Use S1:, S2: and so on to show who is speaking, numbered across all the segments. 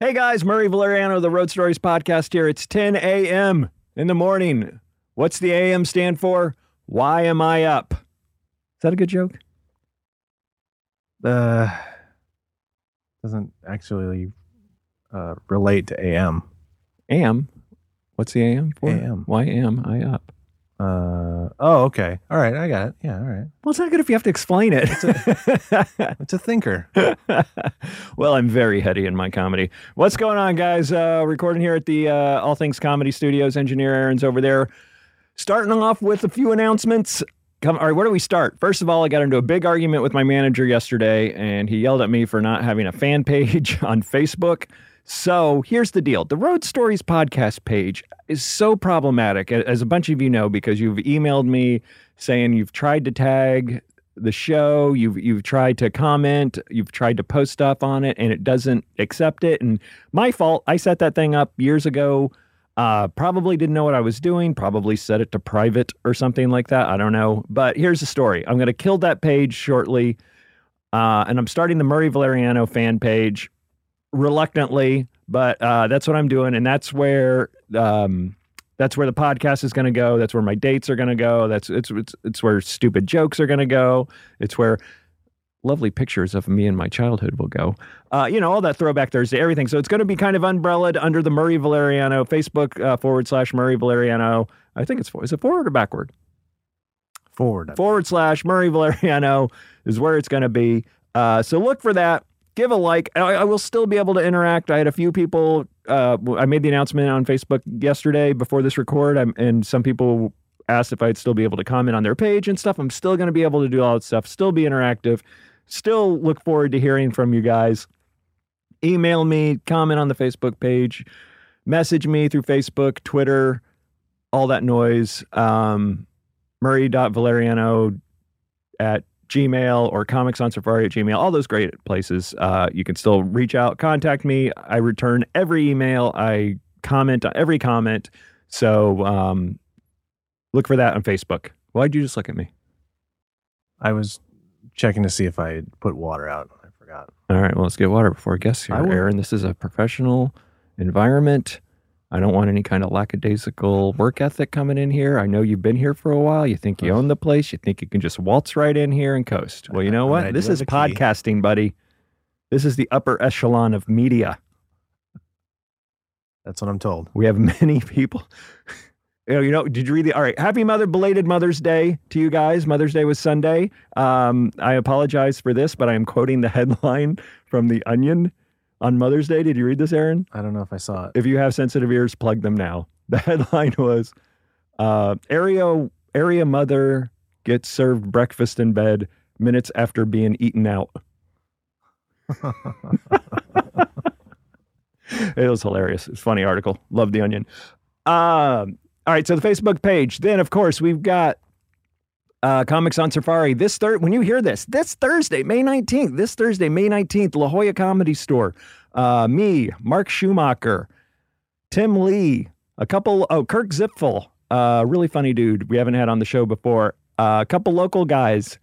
S1: Hey guys, Murray Valeriano, the Road Stories podcast here. It's 10 a.m. in the morning. What's the AM stand for? Why am I up? Is that a good joke?
S2: Uh, doesn't actually uh, relate to AM.
S1: AM? What's the AM for?
S2: AM.
S1: Why am I up?
S2: Uh, oh, okay. All right. I got it. Yeah. All right.
S1: Well, it's not good if you have to explain it.
S2: It's a thinker.
S1: well, I'm very heady in my comedy. What's going on, guys? Uh, recording here at the uh, All Things Comedy Studios. Engineer Aaron's over there. Starting off with a few announcements. Come, all right, where do we start? First of all, I got into a big argument with my manager yesterday, and he yelled at me for not having a fan page on Facebook. So here's the deal the Road Stories podcast page is so problematic, as a bunch of you know, because you've emailed me saying you've tried to tag the show, you've you've tried to comment, you've tried to post stuff on it, and it doesn't accept it. And my fault. I set that thing up years ago. Uh, probably didn't know what I was doing. Probably set it to private or something like that. I don't know. But here's the story. I'm going to kill that page shortly, uh, and I'm starting the Murray Valeriano fan page reluctantly, but uh, that's what I'm doing, and that's where um, that's where the podcast is going to go. That's where my dates are going to go. That's it's it's it's where stupid jokes are going to go. It's where lovely pictures of me and my childhood will go. Uh, you know, all that throwback Thursday, everything. So it's going to be kind of umbrellaed under the Murray Valeriano Facebook uh, forward slash Murray Valeriano. I think it's is it forward or backward?
S2: Forward.
S1: forward slash Murray Valeriano is where it's going to be. Uh, so look for that. Give a like. I, I will still be able to interact. I had a few people. Uh, I made the announcement on Facebook yesterday before this record, I'm, and some people asked if I'd still be able to comment on their page and stuff. I'm still going to be able to do all that stuff. Still be interactive. Still look forward to hearing from you guys. Email me, comment on the Facebook page, message me through Facebook, Twitter, all that noise. Um, murray.valeriano at gmail or comics on safari at gmail all those great places uh, you can still reach out contact me i return every email i comment on every comment so um, look for that on facebook why'd you just look at me
S2: I was checking to see if I had put water out. I forgot.
S1: all right well let's get water before guests here
S2: I will.
S1: aaron this is a professional environment i don't want any kind of lackadaisical work ethic coming in here. I know you've been here for a while. You think you own the place. You think you can just waltz right in here and coast. Well you know what? This is
S2: have a key.
S1: podcasting buddy. This is the upper echelon of media.
S2: That's what I'm told.
S1: we have many people. You know, you know did you read the all right happy mother belated mother's day to you guys. Mother's day was sunday. Um, i apologize for this but i am quoting the headline from the onion on mother's day did you read this aaron
S2: I don't know if I saw it.
S1: if you have sensitive ears, plug them now. The headline was uh, area area mother gets served breakfast in bed minutes after being eaten out. it was hilarious. It's a funny article. Love the onion. Um, all right, so the Facebook page. Then, of course, we've got uh, Comics on Safari. This third, when you hear this, this Thursday, May nineteenth. This Thursday, May nineteenth, La Jolla Comedy Store. Uh, me, Mark Schumacher, Tim Lee, a couple. Oh, Kirk Zipfel, uh, really funny dude. We haven't had on the show before. Uh, a couple local guys,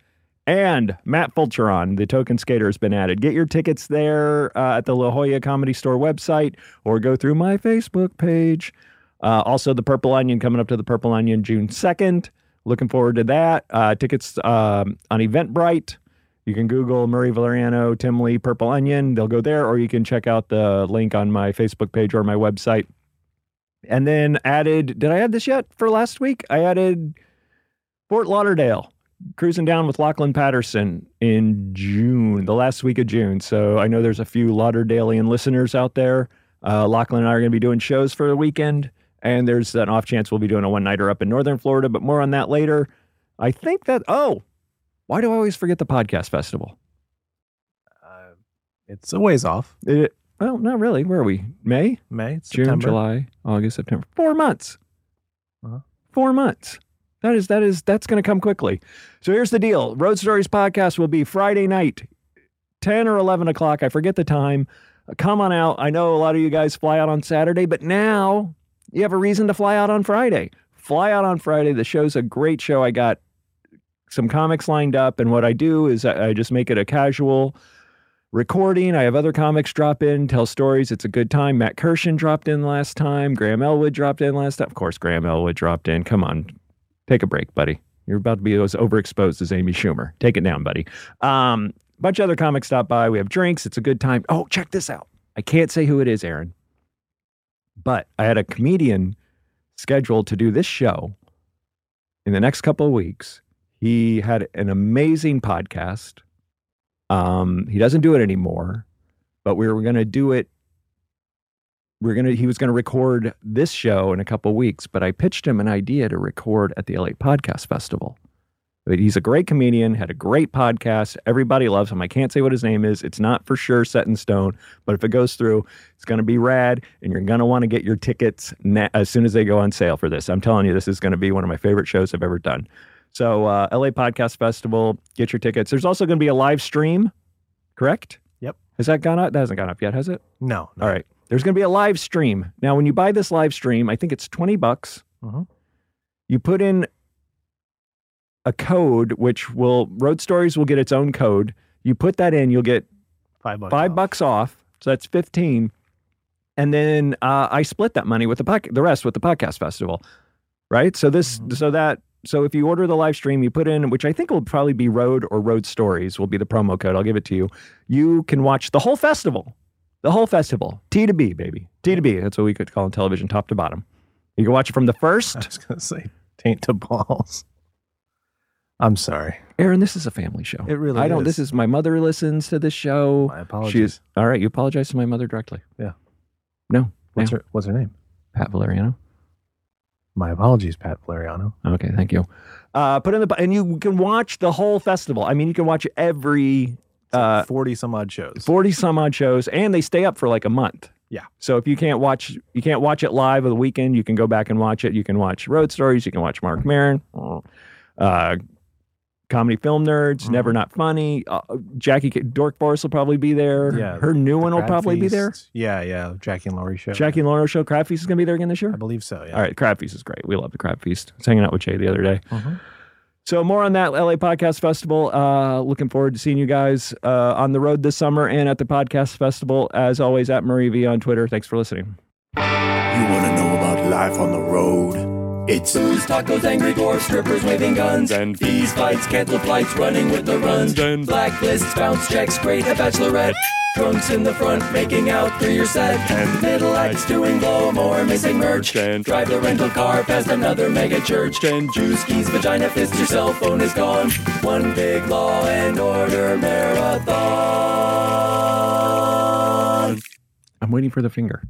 S1: and Matt Fulchiron, the token skater, has been added. Get your tickets there uh, at the La Jolla Comedy Store website, or go through my Facebook page. Uh, also, the Purple Onion coming up to the Purple Onion June second. Looking forward to that. Uh, tickets um, on Eventbrite. You can Google Murray Valeriano, Tim Lee, Purple Onion. They'll go there, or you can check out the link on my Facebook page or my website. And then added, did I add this yet for last week? I added Fort Lauderdale, cruising down with Lachlan Patterson in June, the last week of June. So I know there's a few Lauderdalian listeners out there. Uh, Lachlan and I are going to be doing shows for the weekend. And there's an off chance we'll be doing a one nighter up in Northern Florida, but more on that later. I think that, oh, why do I always forget the podcast festival?
S2: Uh, it's a ways off.
S1: It, well, not really. Where are we? May,
S2: May, it's
S1: June,
S2: September.
S1: July, August, September. Four months.
S2: Uh-huh.
S1: Four months. That is that is that's going to come quickly. So here's the deal: Road Stories podcast will be Friday night, ten or eleven o'clock. I forget the time. Uh, Come on out. I know a lot of you guys fly out on Saturday, but now you have a reason to fly out on Friday. Fly out on Friday. The show's a great show. I got some comics lined up, and what I do is I, I just make it a casual recording. I have other comics drop in, tell stories. It's a good time. Matt Kirshen dropped in last time. Graham Elwood dropped in last time. Of course, Graham Elwood dropped in. Come on, take a break, buddy. You're about to be as overexposed as Amy Schumer. Take it down, buddy. Um, bunch of other comics stop by. We have drinks. It's a good time. Oh, check this out. I can't say who it is, Aaron, but I had a comedian scheduled to do this show in the next couple of weeks. He had an amazing podcast. Um, he doesn't do it anymore, but we were going to do it. We going to, he was going to record this show in a couple of weeks, but I pitched him an idea to record at the LA Podcast Festival. But he's a great comedian, had a great podcast. Everybody loves him. I can't say what his name is. It's not for sure set in stone, but if it goes through, it's going to be rad, and you're going to want to get your tickets na- as soon as they go on sale for this. I'm telling you, this is going to be one of my favorite shows I've ever done. So, uh, LA Podcast Festival, get your tickets. There's also going to be a live stream, correct?
S2: Yep.
S1: Has that gone up? That hasn't gone up yet, has it?
S2: No. no.
S1: All right. There's going to be a live stream. Now, when you buy this live stream, I think it's 20 bucks.
S2: Mhm.
S1: You put in a code, which will, Road Stories will get its own code. You put that in, you'll get
S2: Five bucks.
S1: five
S2: off.
S1: bucks off. So that's 15. And then uh, I split that money with the podca- the rest with the podcast festival. Right. So this,
S2: Mhm.
S1: so that, so if you order the live stream, you put in, which I think will probably be Road or Road Stories will be the promo code. I'll give it to you. You can watch the whole festival, the whole festival, T to B, baby. T to B. That's what we could call in television, top to bottom. You can watch it from the first.
S2: I was gonna say taint to balls. I'm sorry.
S1: Aaron, this is a family show.
S2: It really
S1: I don't.
S2: is.
S1: This is my mother listens to this show.
S2: My apologies.
S1: She's all right. You apologize to my mother directly.
S2: Yeah.
S1: No.
S2: what's her What's her name?
S1: Pat Valeriano.
S2: My apologies, Pat Valeriano.
S1: Okay, thank you. Uh, put in the and you can watch the whole festival. I mean, you can watch every uh,
S2: Forty some odd shows.
S1: forty some odd shows, and they stay up for like a month.
S2: Yeah.
S1: So if you can't watch, you can't watch it live of the weekend. You can go back and watch it. You can watch Road Stories. You can watch Mark Maron. Uh, comedy film nerds,
S2: Mhm.
S1: never not funny. Uh, Jackie K- Dork Forest will probably be there.
S2: Yeah,
S1: her new one will
S2: Crab
S1: probably be there.
S2: Yeah, yeah. Jackie and Laurie show.
S1: Jackie and Laura show. Crab Feast is gonna be there again this year.
S2: I believe so. Yeah.
S1: All right, Crab Feast is great. We love the Crab Feast. I was hanging out with Jay the other day.
S2: Mhm.
S1: So more on that LA Podcast Festival. Uh, looking forward to seeing you guys uh, on the road this summer and at the Podcast Festival. As always, at Murray V on Twitter. Thanks for listening.
S3: You want to know about life on the road? It's booze, tacos, angry dwarfs, strippers waving guns, and fees, fights, cancel flights, running with the runs, and blacklists, bounce checks, great a bachelorette. Drunks in the front, making out through your set, and middle acts doing blow more, missing merch, and drive the rental car past another mega church, and juice keys, vagina fist, your cell phone is gone. One big law and order marathon.
S1: I'm waiting for the finger.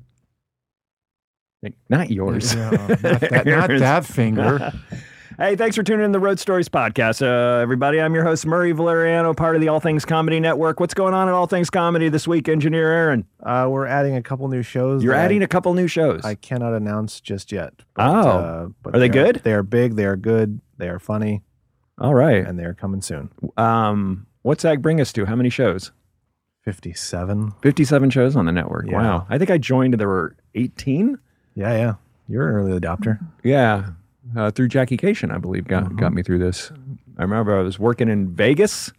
S1: Like, Not yours.
S4: Yeah, not that- not that finger.
S1: hey, thanks for tuning in to the Road Stories podcast, uh, everybody. I'm your host, Murray Valeriano, part of the All Things Comedy Network. What's going on at All Things Comedy this week, Engineer Aaron?
S2: Uh, we're adding a couple new shows.
S1: You're adding a couple new shows.
S2: I cannot announce just yet.
S1: Oh.
S2: uh, but
S1: Are they
S2: are-
S1: good?
S2: They are big. They are good. They are funny,
S1: All right.
S2: and they are coming soon.
S1: Um, what's that bring us to? How many shows?
S2: Fifty-seven.
S1: 57 shows on the network.
S2: Yeah.
S1: Wow. I think I joined, there were 18.
S2: Yeah, yeah. You're an early adopter.
S1: Yeah. Uh, through Jackie Kashian, I believe, got,
S2: Mhm.
S1: got me through this. I remember I was working in Vegas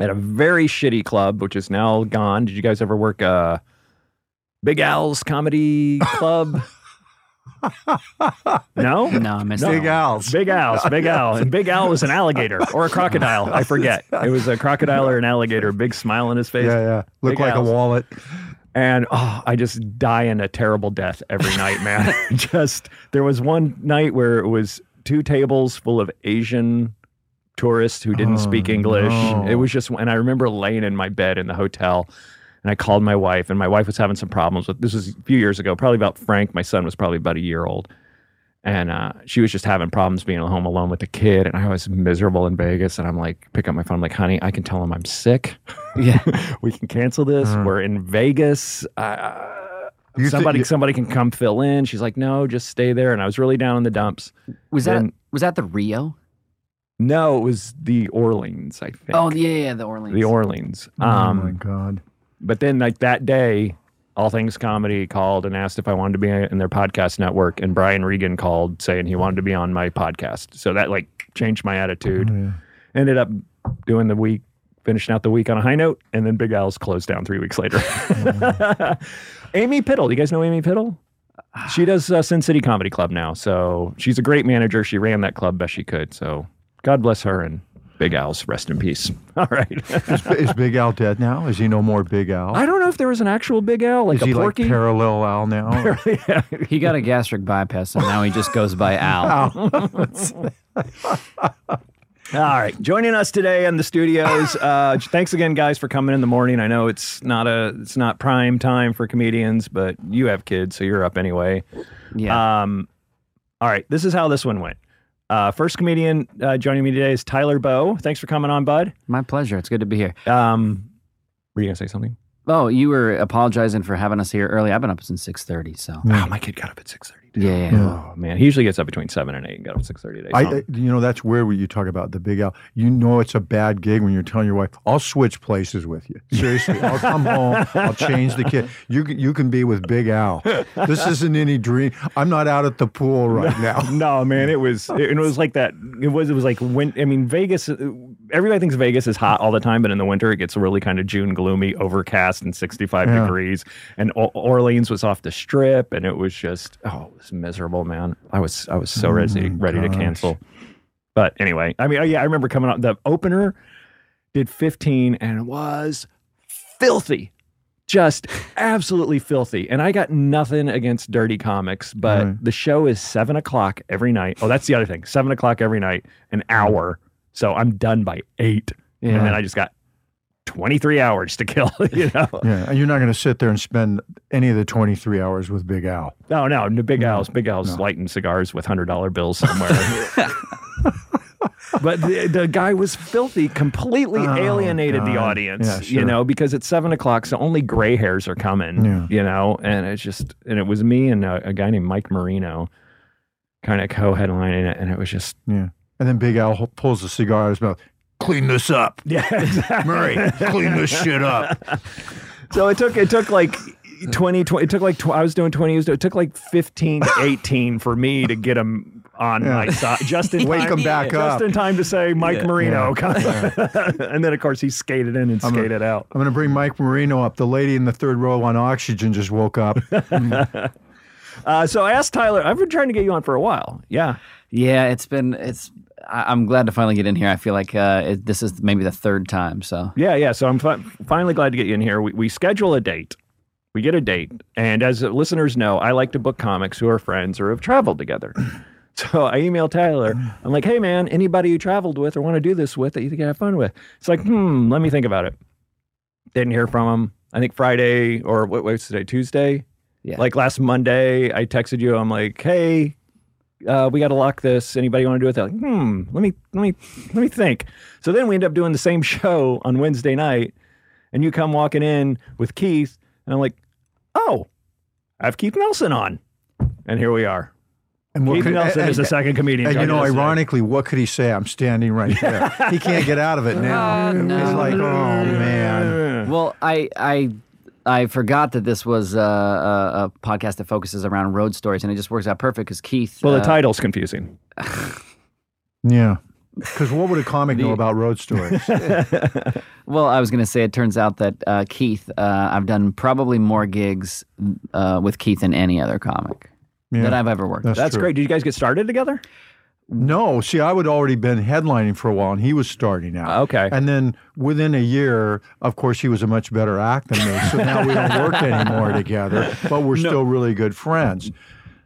S1: at a very shitty club, which is now gone. Did you guys ever work uh, Big Al's Comedy Club? no?
S4: No, I missed
S1: No.
S2: Big
S4: one.
S2: Al's.
S1: Big Al's, Big Al. And Big Al was an alligator or a crocodile. I forget. It was a crocodile or an alligator, big smile on his face.
S2: yeah. Yeah.
S4: Look
S1: Big
S4: like
S1: Al's.
S4: a wallet.
S1: And oh, I just die in a terrible death every night, man. just there was one night where it was two tables full of Asian tourists who didn't
S2: Oh,
S1: speak English.
S2: no.
S1: It was just, and I remember laying in my bed in the hotel, and I called my wife, and my wife was having some problems with. This was a few years ago, probably about Frank. My son was probably about a year old. And uh, she was just having problems being at home alone with the kid. And I was miserable in Vegas. And I'm like, pick up my phone. I'm like, honey, I can tell him I'm sick.
S4: Yeah.
S1: we can cancel this.
S2: Mhm.
S1: We're in Vegas. Uh, somebody,
S4: you-
S1: somebody can come fill in. She's like, no, just stay there. And I was really down in the dumps.
S4: Was that
S1: Then-
S4: was that the Rio?
S1: No, it was the Orleans, I think.
S4: Oh yeah, yeah, the Orleans.
S1: the Orleans.
S2: oh my
S1: Um,
S2: god.
S1: but then like that day, All Things Comedy called and asked if I wanted to be in their podcast network, and Brian Regan called saying he wanted to be on my podcast. So that like changed my attitude.
S2: Oh, yeah.
S1: Ended up doing the week finishing out the week on a high note, and then Big Al's closed down three weeks later. Amy Piddle, you guys know Amy Piddle? She does uh, Sin City Comedy Club now, so she's a great manager. She ran that club best she could. So God bless her and Big Al's rest in peace. All right.
S5: Is, is Big Al dead now? Is he no more Big Al?
S1: I don't know if there was an actual Big Al, like
S5: is
S1: a
S5: he like
S1: Porky.
S5: parallel Al now?
S1: yeah.
S4: He got a gastric bypass, and now he just goes by Al.
S1: All right, joining us today in the studios. Uh, thanks again, guys, for coming in the morning. I know it's not a it's not prime time for comedians, but you have kids, so you're up anyway.
S4: Yeah.
S1: Um, all right, this is how this one went. Uh, first comedian uh, joining me today is Tyler Boeh. Thanks for coming on, bud.
S4: My pleasure. It's good to be here.
S1: Um, were you gonna say something?
S4: Oh, you were apologizing for having us here early. I've been up since six thirty. So
S1: Oh, my kid got up at six.
S4: Yeah, yeah.
S1: Oh man, he usually gets up between seven and eight and got up six thirty today.
S5: I, I- you know, that's where when you talk about the Big Al. You know, it's a bad gig when you're telling your wife, "I'll switch places with you." Seriously, I'll come home. I'll change the kid. You can- you can be with Big Al. This isn't any dream. I'm not out at the pool right now.
S1: No, man, it was it, it was like that. It was it was like when I mean Vegas. uh, Everybody thinks Vegas is hot all the time, but in the winter it gets really kind of June gloomy, overcast, and sixty five
S5: Yeah.
S1: degrees. And o- Orleans was off the strip, and it was just oh, it was miserable, man. I was I was so ready
S5: my
S1: ready to cancel. But anyway, I mean, yeah, I remember coming up. The opener did fifteen, and it was filthy. Just absolutely filthy. And I got nothing against dirty comics, but
S5: Right.
S1: the show is seven o'clock every night. Oh, that's the other thing. Seven o'clock every night, an mm-hmm. hour. So I'm done by eight. And then I just got 23 hours to kill, you know?
S5: Yeah, and you're not going to sit there and spend any of the 23 hours with Big Al.
S1: No, no, no Big Al's, Big Al's lighting cigars with $100 bills somewhere. but the, the guy was filthy, completely
S5: Oh,
S1: alienated the audience,
S5: Yeah,
S1: you know, because it's seven o'clock, so only gray hairs are coming,
S5: Yeah.
S1: you know, and it's just, and it was me and a, a guy named Mike Marino kind of co headlining it, and it was just,
S5: Yeah, and then Big Al pulls the cigar out of his mouth. Clean this up,
S1: yeah, exactly.
S5: Murray. clean this shit up.
S1: So it took it took like 20, 20 it took like tw- I was doing 20 he was it took like 15 to 18 for me to get him on
S5: Yeah.
S1: my side just in
S5: Wake
S1: time,
S5: him back
S1: just
S5: up.
S1: Just in time to say Mike Marino
S5: Yeah.
S1: and then of course he skated in and
S5: I'm a-
S1: skated out
S5: I'm going to bring Mike Marino up. The lady in the third row on oxygen just woke up.
S1: uh, so I asked Tyler I've been trying to get you on for a while yeah
S4: Yeah, it's been it's. I, I'm glad to finally get in here. I feel like uh, it, this is maybe the third time. So
S1: yeah yeah so I'm fi- finally glad to get you in here we, we schedule a date we get a date and as listeners know I like to book comics who are friends or have traveled together So I emailed Tyler. I'm like, hey man, anybody you traveled with or want to do this with that you think I have fun with? It's like, hmm, let me think about it. Didn't hear from him. I think Friday or what what's today? Tuesday?
S4: Yeah.
S1: Like last Monday, I texted you. I'm like, hey, uh, we got to lock this. Anybody want to do it? They're like, hmm, let me let me let me think. So then we end up doing the same show on Wednesday night, and you come walking in with Keith, and I'm like, oh, I have Keith Nelson on, and here we are.
S5: And what
S1: Keith
S5: could-
S1: Nelson
S5: and-
S1: is the second comedian.
S5: And you know,
S1: us today.
S5: ironically, what could he say? I'm standing right there. he can't get out of it now.
S4: Oh, no.
S5: He's like, oh man.
S4: Well, I I I forgot that this was uh, a, a podcast that focuses around road stories, and it just works out perfect because Keith.
S1: Well, the
S4: uh,
S1: title's confusing.
S5: Yeah. Because what would a comic know about road stories?
S4: Well, I was going to say it turns out that uh, Keith, uh, I've done probably more gigs uh, with Keith than any other comic
S5: Yeah.
S4: that I've ever worked. with.
S5: That's
S1: That's great. Did you guys get started together?
S5: No, see, I would already been headlining for a while, and he was starting out.
S1: Ah, okay.
S5: And then within a year, of course, he was a much better act than me. So now we don't work anymore together, but we're still really good friends.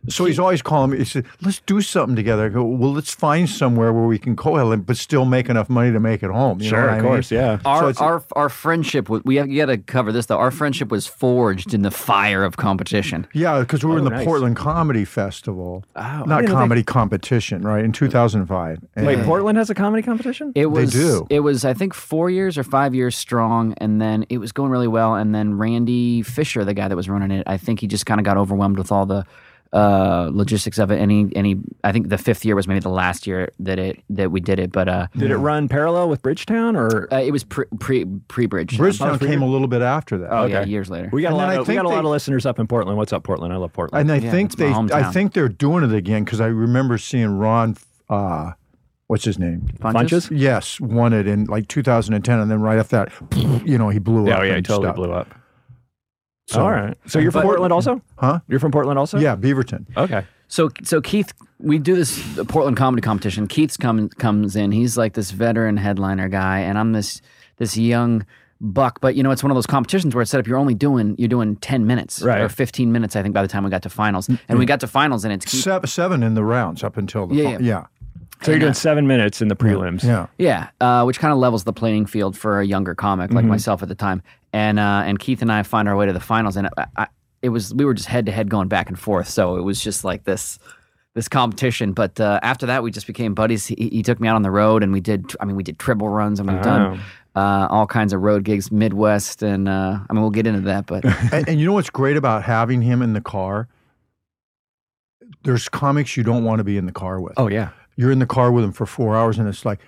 S5: So he's always calling me. He said, "Let's do something together." I go, "Well, let's find somewhere where we can co-headline, but still make enough money to make it home." You
S1: Sure,
S5: what
S1: of
S5: I mean?
S1: course, yeah.
S4: Our,
S5: So
S4: our our friendship was we have, you got to cover this though. Our friendship was forged in the fire of competition.
S5: Yeah, because we were oh, in
S1: Oh,
S5: the
S1: nice.
S5: Portland Comedy Festival,
S1: Oh,
S5: not
S1: didn't know
S5: comedy competition, right? In 2005.
S1: they- Wait, Portland has a comedy competition?
S4: It was
S5: do.
S4: it was I think four years or five years strong, and then it was going really well. And then Randy Fisher, the guy that was running it, I think he just kind of got overwhelmed with all the uh, logistics of it. Any any I think the fifth year was maybe the last year that it that we did it, but uh,
S1: Did it run parallel with Bridgetown or?
S4: uh, it was pre pre pre bridge.
S5: Bridgetown came a little bit after that.
S4: Oh yeah, years later.
S1: we got a lot. Of, we got
S5: think
S1: a lot
S5: they-
S1: of listeners up in Portland. What's up, Portland? I love Portland.
S5: And I
S4: Yeah,
S5: think they, I think they're doing it again because I remember seeing Ron uh, what's his name?
S1: Funches?
S5: Yes, won it in like 2010, and then right after that, you know, he blew
S1: Yeah,
S5: up.
S1: oh, yeah, he totally
S5: stuff.
S1: blew up.
S5: So-
S1: All right. So you're from
S5: But-
S1: Portland also?
S5: Huh?
S1: You're from Portland also?
S5: Yeah, Beaverton.
S1: Okay.
S4: So so Keith, we do this Portland comedy competition. Keith's come comes in. He's like this veteran headliner guy, and I'm this this young buck. But you know, it's one of those competitions where it's set up. You're only doing you're doing ten minutes
S1: Right.
S4: or 15 minutes. I think by the time we got to finals, mm-hmm. and we got to finals, and it's Keith.
S5: Seven, seven in the rounds up until the
S4: Yeah,
S5: fi-
S4: yeah.
S5: yeah,
S1: So you're doing uh, seven minutes in the prelims.
S5: yeah.
S4: Yeah, uh, which kind of levels the playing field for a younger comic like mm-hmm. myself at the time. And uh, and Keith and I find our way to the finals, and I, I, it was we were just head to head going back and forth. So it was just like this this competition. But uh, after that, we just became buddies. He, he took me out on the road, and we did. I mean, we did triple runs, and we've done uh, all kinds of road gigs, Midwest, and uh, I mean, we'll get into that. But
S5: and, and you know what's great about having him in the car? There's comics you don't want to be in the car with.
S1: Oh, yeah.
S5: You're in the car with him for four hours, and it's like,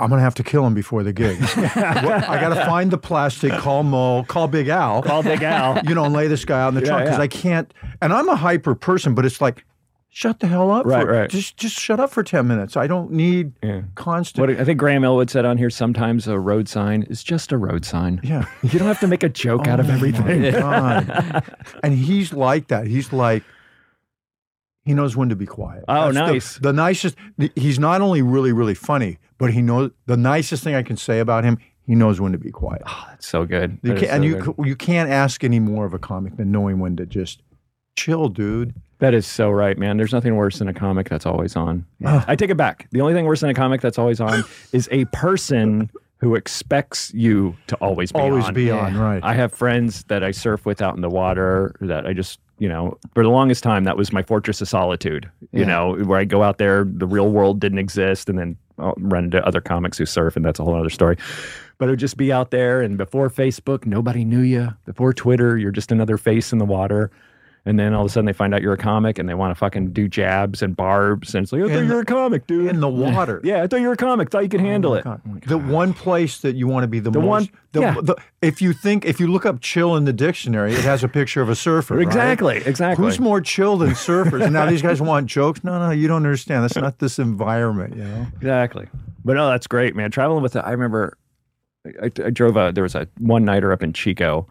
S5: I'm gonna have to kill him before the gig. I gotta find the plastic, call Mo, call Big Al,
S1: Call Big Al.
S5: you know, and lay this guy out in the
S1: Yeah,
S5: trunk because
S1: yeah.
S5: I can't. And I'm a hyper person, but it's like, shut the hell up.
S1: Right,
S5: for,
S1: right.
S5: Just just shut up for ten minutes. I don't need
S1: Yeah.
S5: constant.
S1: What I think Graham Elwood said on here sometimes a road sign is just a road sign.
S5: yeah.
S1: You don't have to make a joke out of
S5: Oh,
S1: everything.
S5: and he's like that. He's like, he knows when to be quiet.
S1: Oh,
S5: That's the-
S1: nice.
S5: The, nicest. He's not only really, really funny, but he knows the nicest thing I can say about him. He knows when to be quiet.
S1: Oh, that's so good.
S5: You
S1: That
S5: can,
S1: is
S5: and you
S1: good.
S5: you can't ask any more of a comic than knowing when to just chill, dude.
S1: That is so right, man. There's nothing worse than a comic that's always on. I take it back. The only thing worse than a comic that's always on is a person who expects you to always be
S5: Always
S1: on.
S5: be on, right?
S1: I have friends that I surf with out in the water that I just, you know, for the longest time, that was my fortress of solitude, you
S4: Yeah.
S1: know, where I go out there, the real world didn't exist, and then I'll run into other comics who surf, and that's a whole other story. But it would just be out there, and before Facebook, nobody knew you. Before Twitter, you're just another face in the water. And then all of a sudden they find out you're a comic and they want to fucking do jabs and barbs. And it's like, I thought you
S5: the-
S1: were a comic, dude.
S5: in the water.
S1: yeah, I thought you were a comic. Thought you could oh handle it.
S5: God. Oh the one place that you want to be the,
S1: The
S5: most.
S1: one-
S5: the,
S1: yeah.
S5: the, if you think, if you look up chill in the dictionary, it has a picture of a surfer. right?
S1: Exactly, exactly.
S5: Who's more chill than surfers? and now these guys want jokes. No, no, you don't understand. That's not this environment. You know.
S1: Exactly. But no, that's great, man. Traveling with, the, I remember I, I drove a, there was a one nighter up in Chico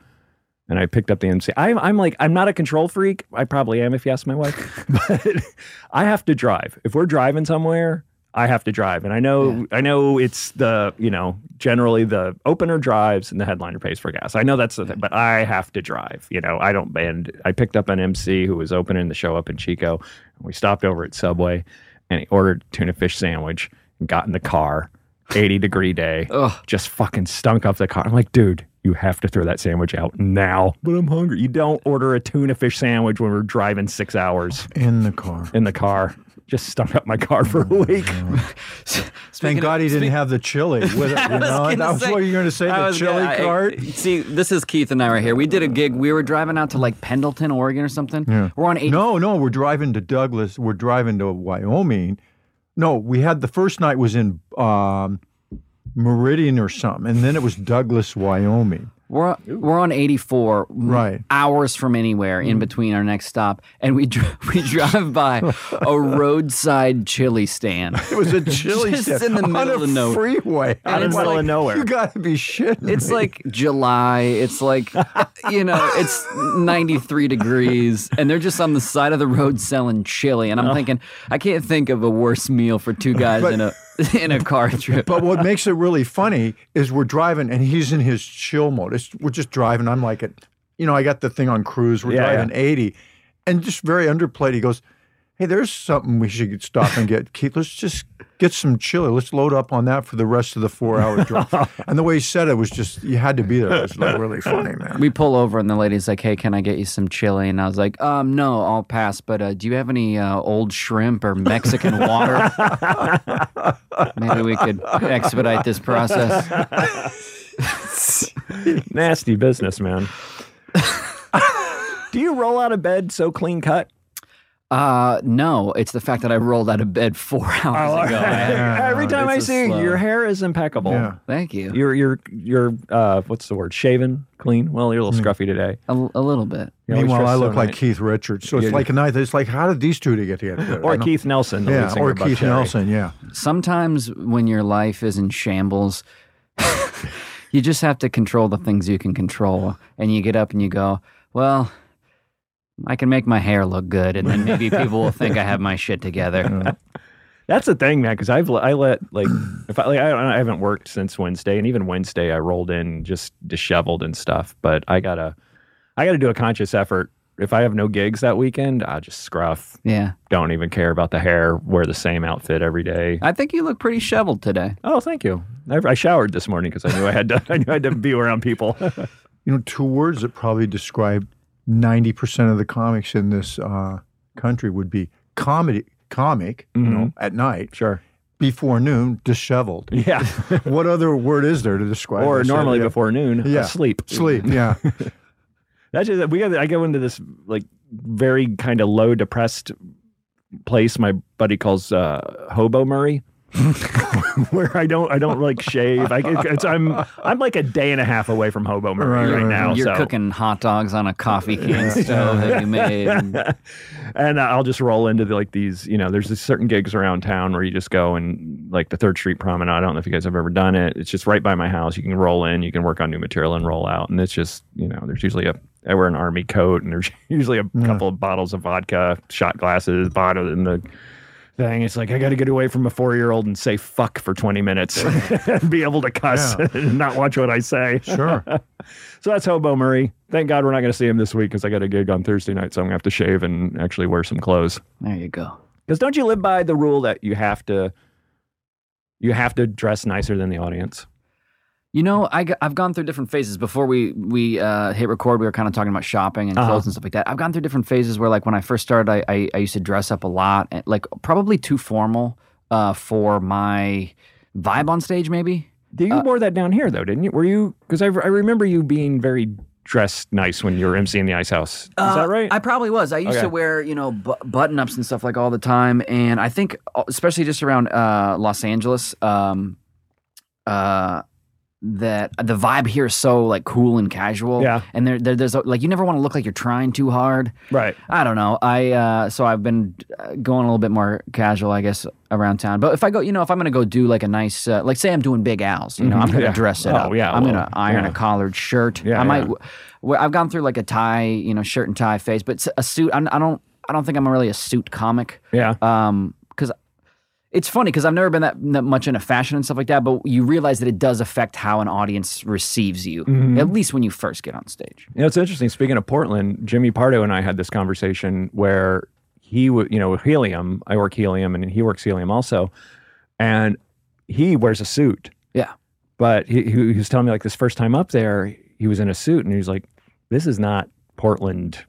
S1: and I picked up the MC. I'm, I'm like, I'm not a control freak. I probably am if you ask my wife, but I have to drive. If we're driving somewhere, I have to drive. And I know, I know it's the, you know, generally the opener drives and the headliner pays for gas. I know that's the thing, but I have to drive. You know, I don't bend. I picked up an MC who was opening the show up in Chico. And we stopped over at Subway and he ordered a tuna fish sandwich and got in the car. 80 degree day.
S4: Ugh.
S1: Just fucking stunk up the car. I'm like, dude, you have to throw that sandwich out now. But I'm hungry. You don't order a tuna fish sandwich when we're driving six hours
S5: In the car.
S1: in the car. Just stunk up my car for a week.
S5: Thank God he didn't have the chili with it. You know? That was what you're going to say. The chili
S4: gonna- I-
S5: cart.
S4: see, this is Keith and I right here. We did a gig. We were driving out to like Pendleton, Oregon, or something. Yeah. We're on eight.
S5: No, no, we're driving to Douglas. We're driving to Wyoming. No, we had the first night was in um, Meridian or something, and then it was Douglas, Wyoming.
S4: We're we're on 84,
S5: Right.
S4: hours from anywhere in mm. between our next stop, and we dr- we drive by a roadside chili stand.
S5: It was a chili
S4: Just
S5: stand
S4: in the
S5: on
S4: middle
S5: a
S4: of nowhere.
S5: freeway.
S1: Out in the middle
S4: like-
S1: of nowhere.
S5: You got to be shitting.
S4: It's
S5: me.
S4: like July. It's like you know, it's 93 degrees, and they're just on the side of the road selling chili. And I'm oh. thinking, I can't think of a worse meal for two guys
S5: But-
S4: in a in a car trip.
S5: But what makes it really funny is we're driving and he's in his chill mode. It's, we're just driving. I'm like, at, you know, I got the thing on cruise. We're
S1: Yeah,
S5: driving 80, and just very underplayed. He goes, "Hey, there's something we should stop and get. Keith, let's just get some chili. Let's load up on that for the rest of the four hour drive." and the way he said it was just you had to be there. It was like really funny, man.
S4: we pull over and the lady's like, "Hey, can I get you some chili?" And I was like, "Um, no, I'll pass. But uh, do you have any uh, old shrimp or Mexican water? Maybe we could expedite this process."
S1: Nasty business, man. Do you roll out of bed so clean cut?
S4: Uh, no, it's the fact that I rolled out of bed four hours ago.
S1: Every time I
S4: It's a
S1: see you, your hair is impeccable.
S5: Yeah.
S4: Thank you.
S1: You're you're you're uh what's the word? Shaven, clean. Well, you're a little scruffy today.
S4: A, a little bit.
S1: You always
S5: Meanwhile,
S1: dress
S5: I
S1: so
S5: look like
S1: nice.
S5: Keith Richards. So it's
S1: Yeah.
S5: like a night. It's like, how did these two get together?
S1: or Keith Nelson. the
S5: Yeah, or
S1: of Buck
S5: Keith
S1: Cherry.
S5: Nelson. Yeah.
S4: Sometimes when your life is in shambles, you just have to control the things you can control. And you get up and you go, well, I can make my hair look good. And then maybe people will think I have my shit together.
S1: That's the thing, man. Because I've I let like if I like I, I haven't worked since Wednesday, and even Wednesday I rolled in just disheveled and stuff. But I gotta I gotta do a conscious effort. If I have no gigs that weekend, I just scruff.
S4: Yeah.
S1: Don't even care about the hair. Wear the same outfit every day.
S4: I think you look pretty shoveled today.
S1: Oh, thank you. I, I showered this morning because I knew I had to. I knew I had to be around people.
S5: You know, two words that probably describe 90% of the comics in this uh, country would be comedy, comic, you know, at night,
S1: sure.
S5: before noon, disheveled.
S1: Yeah.
S5: what other word is there to describe
S1: or normally before noon.
S5: Yeah.
S1: Sleep.
S5: Sleep, yeah.
S1: That's just we got. I go into this like very kind of low depressed place. My buddy calls uh, Hobo Murray, where I don't I don't like shave. I, it's, I'm I'm like a day and a half away from Hobo Murray
S5: Right,
S1: right,
S5: right,
S1: now.
S4: You're
S1: so.
S4: cooking hot dogs on a coffee can stove that you made. and-
S1: and I'll just roll into the, like these, you know, there's these certain gigs around town where you just go and like the Third Street Promenade. I don't know if you guys have ever done it. It's just right by my house. You can roll in, you can work on new material and roll out. And it's just, you know, there's usually a, I wear an army coat and there's usually a couple of bottles of vodka, shot glasses, bottle in the thing. It's like, I got to get away from a four year old and say fuck for 20 minutes and be able to cuss
S5: Yeah.
S1: and not watch what I say.
S5: Sure.
S1: So that's Hobo Murray. Thank God we're not going to see him this week because I got a gig on Thursday night, so I'm going to have to shave and actually wear some clothes.
S4: There you go.
S1: Because don't you live by the rule that you have to you have to dress nicer than the audience?
S4: You know, I, have gone through different phases. Before we we uh, hit record, we were kind of talking about shopping and
S1: Uh-huh.
S4: clothes and stuff like that. I've gone through different phases where, like, when I first started, I, I, I used to dress up a lot, and, like probably too formal uh, for my vibe on stage, maybe.
S1: You
S4: Uh,
S1: wore that down here though, didn't you? Were you? Because I, I remember you being very dressed nice when you were emceeing the Ice House. Is
S4: Uh,
S1: that right?
S4: I probably was. I used
S1: Okay.
S4: to wear, you know, bu- button ups and stuff like all the time, and I think, uh, especially just around uh, Los Angeles, um, uh, that the vibe here is so like cool and casual.
S1: Yeah.
S4: and there, there there's a, like you never want to look like you're trying too hard.
S1: right.
S4: I don't know. I uh, so I've been uh, going a little bit more casual, I guess, around town. But if I go, you know, if I'm gonna go do like a nice, uh, like say I'm doing Big Al's, you know, I'm gonna
S1: Yeah.
S4: dress it
S1: Oh,
S4: up.
S1: yeah,
S4: I'm
S1: well,
S4: gonna iron
S1: yeah.
S4: a collared shirt.
S1: Yeah,
S4: I might.
S1: yeah.
S4: I've gone through like a tie, you know, shirt and tie phase, but a suit. I'm, I don't. I don't think I'm really a suit comic.
S1: Yeah.
S4: Um, because it's funny because I've never been that, that much into fashion and stuff like that. But you realize that it does affect how an audience receives you,
S1: Mm-hmm.
S4: at least when you first get on stage.
S1: You know, it's interesting. Speaking of Portland, Jimmy Pardo and I had this conversation where he would, you know, with Helium, I work Helium and he works Helium also. And he wears a suit.
S4: Yeah.
S1: But he, he he was telling me like this first time up there, he was in a suit and he was like, this is not Portland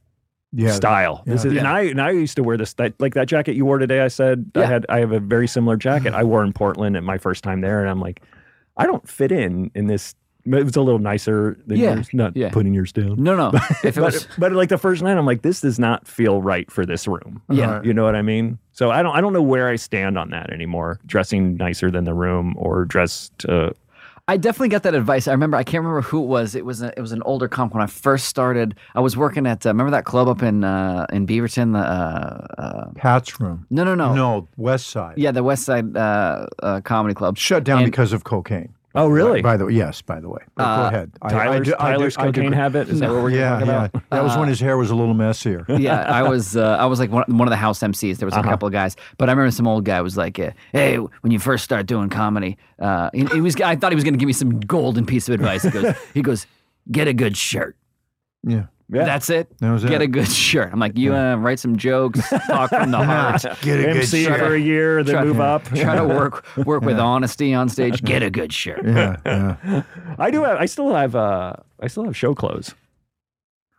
S5: Yeah.
S1: style. This
S5: yeah.
S1: is, and I and I used to wear this that like that jacket you wore today. I said I had I have a very similar jacket I wore in Portland at my first time there, and I'm like, I don't fit in in this. It was a little nicer than
S4: Yeah,
S1: yours. Not
S4: yeah.
S1: putting yours down.
S4: No, no. If it
S1: But,
S4: was,
S1: but like the first night, I'm like, this does not feel right for this room. Uh-huh.
S4: Yeah.
S5: Right.
S1: You know what I mean? So I don't I don't know where I stand on that anymore. Dressing nicer than the room or dressed. to
S4: I definitely got that advice. I remember. I can't remember who it was. It was a, it was an older comp when I first started. I was working at uh, remember that club up in uh, in Beaverton. The uh, uh,
S5: Pat's room.
S4: no, no, no,
S5: No, West Side.
S4: Yeah, the West Side uh, uh, Comedy Club.
S5: Shut down
S4: And-
S5: because of cocaine.
S1: Oh really?
S5: By the way, yes, by the way. But go
S4: Uh,
S5: ahead. I- I
S1: Tyler's,
S5: I do-
S1: Tyler's
S5: I do-
S1: cocaine habit? Is that what we're
S5: Yeah,
S1: talking
S5: yeah.
S1: about?
S5: That was when his hair was a little messier.
S4: yeah, I was uh, I was like one, one of the house MCs. There was a couple of guys, but I remember some old guy was like, uh, "Hey, when you first start doing comedy, uh, he, he was I thought he was going to give me some golden piece of advice." He goes, "He goes, get a good shirt.
S5: Yeah.
S1: Yeah.
S4: That's it.
S5: That was
S4: get
S5: it.
S4: a good shirt." I'm like, "You uh, write some jokes, talk from the heart."
S5: Get a good
S1: MC
S5: shirt.
S1: for a year, then
S4: Try-
S1: move up.
S4: Try to work work with honesty on stage. Get a good shirt.
S5: Yeah, yeah.
S1: I do have. I still have. Uh, I still have show clothes.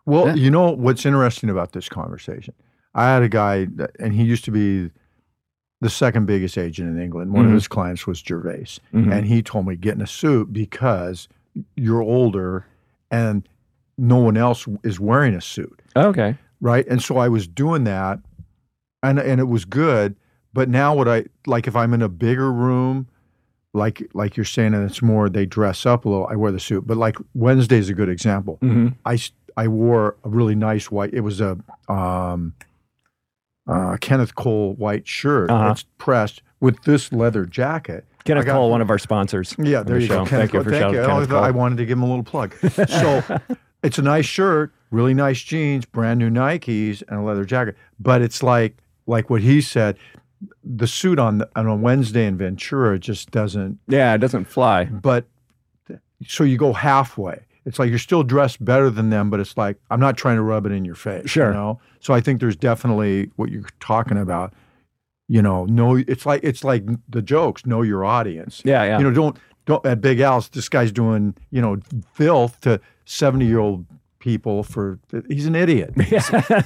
S5: Well,
S4: Yeah.
S5: you know what's interesting about this conversation? I had a guy, that, and he used to be the second biggest agent in England. One
S1: Mhm.
S5: of his clients was Gervais,
S1: Mhm.
S5: and he told me get in a suit because you're older, and no one else is wearing a suit,
S1: Okay.
S5: right? And so I was doing that, and and it was good. But now what I like if I'm in a bigger room, like like you're saying, and it's more they dress up a little. I wear the suit, but like Wednesday's a good example.
S1: Mm-hmm.
S5: I I wore a really nice white. It was a um, uh, Kenneth Cole white shirt.
S1: Uh-huh.
S5: It's pressed with this leather jacket.
S1: Kenneth
S5: I got-
S1: Cole, one of our sponsors.
S5: Yeah, there
S1: the
S5: you
S1: show.
S5: go.
S1: Thank you for
S5: Thank you. I,
S1: Kenneth
S5: thought- I wanted to give him a little plug. So it's a nice shirt, really nice jeans, brand new Nikes, and a leather jacket. But it's like like what he said. The suit on the, on a Wednesday in Ventura just doesn't.
S1: Yeah, it doesn't fly.
S5: But so you go halfway. It's like you're still dressed better than them, but it's like I'm not trying to rub it in your face.
S1: Sure.
S5: You know. So I think there's definitely what you're talking about. You know, know it's like it's like the jokes. Know your audience.
S1: Yeah, yeah.
S5: You know, don't don't at Big Al's. This guy's doing you know filth to seventy year old people for. He's an idiot.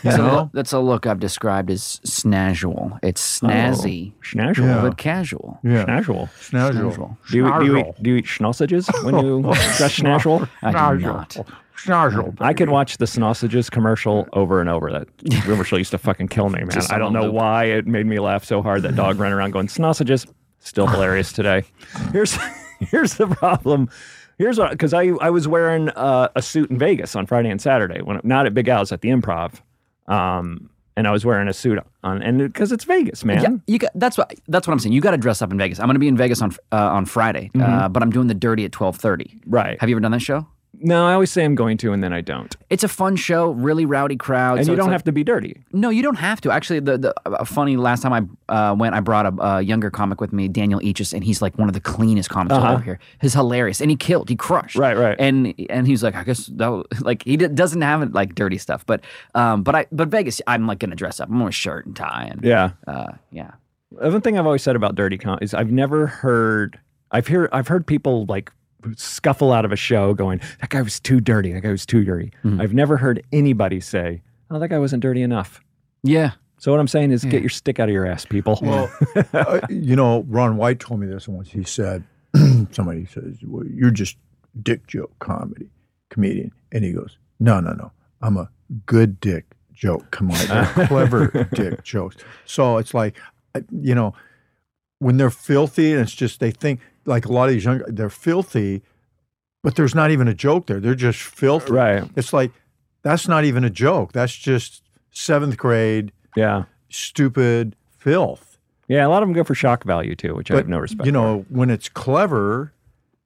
S5: You know.
S4: that's a look I've described as snazzual. It's oh, snazzy
S1: Schnazzle.
S5: Yeah.
S4: but casual.
S5: Yeah.
S1: Schnazzle.
S5: Schnazzle.
S1: Do you, do, you eat, do you eat schnausages when you oh, dress schnazzle?
S4: I do not.
S5: Schnazzle.
S1: I could watch the sausages commercial over and over. That commercial used to fucking kill me, man. I don't know
S4: loop.
S1: why it made me laugh so hard. That dog running around going sausages. Still hilarious today. Here's here's the problem. Here's what because I I was wearing uh, a suit in Vegas on Friday and Saturday when not at Big Al's at the Improv, um, and I was wearing a suit on and because it's Vegas, man.
S4: Yeah, you got, that's what that's what I'm saying. You got to dress up in Vegas. I'm going to be in Vegas on uh, on Friday, uh, but I'm doing the dirty at 12:30.
S1: Right.
S4: Have you ever done that show?
S1: No, I always say I'm going to, and then I don't.
S4: It's a fun show, really rowdy crowd.
S1: And
S4: so
S1: you don't
S4: like-
S1: have to be dirty.
S4: No, you don't have to. Actually, the the uh, funny last time I uh, went, I brought a, younger comic with me, Daniel Eachus, and he's like one of the cleanest comics
S1: Uh-huh.
S4: over here. He's hilarious, and he killed, he crushed.
S1: Right, right.
S4: And and he's like, I guess that was, like he d- doesn't have it like dirty stuff, but um, but I but Vegas, I'm like gonna dress up. I'm wearing a shirt and tie, and
S1: Yeah.
S4: uh, yeah.
S1: One thing I've always said about dirty con is I've never heard I've heard I've heard people like scuffle out of a show going that guy was too dirty that guy was too dirty.
S4: Mhm.
S1: I've never heard anybody say oh that guy wasn't dirty enough.
S4: Yeah.
S1: So what I'm saying is
S4: Yeah.
S1: get your stick out of your ass, people.
S5: Well, uh, you know, Ron White told me this once. He said, somebody says, well, you're just dick joke comedy comedian. And he goes, no, no, no. I'm a good dick joke comedian. They're clever dick jokes. So it's like, uh, you know, when they're filthy and it's just, they think like a lot of these young, they're filthy, but there's not even a joke there. They're just filthy.
S1: right.
S5: It's like, that's not even a joke. That's just seventh grade
S1: Yeah.
S5: stupid filth.
S1: Yeah, a lot of them go for shock value too, which I have no respect
S5: You know, when it's clever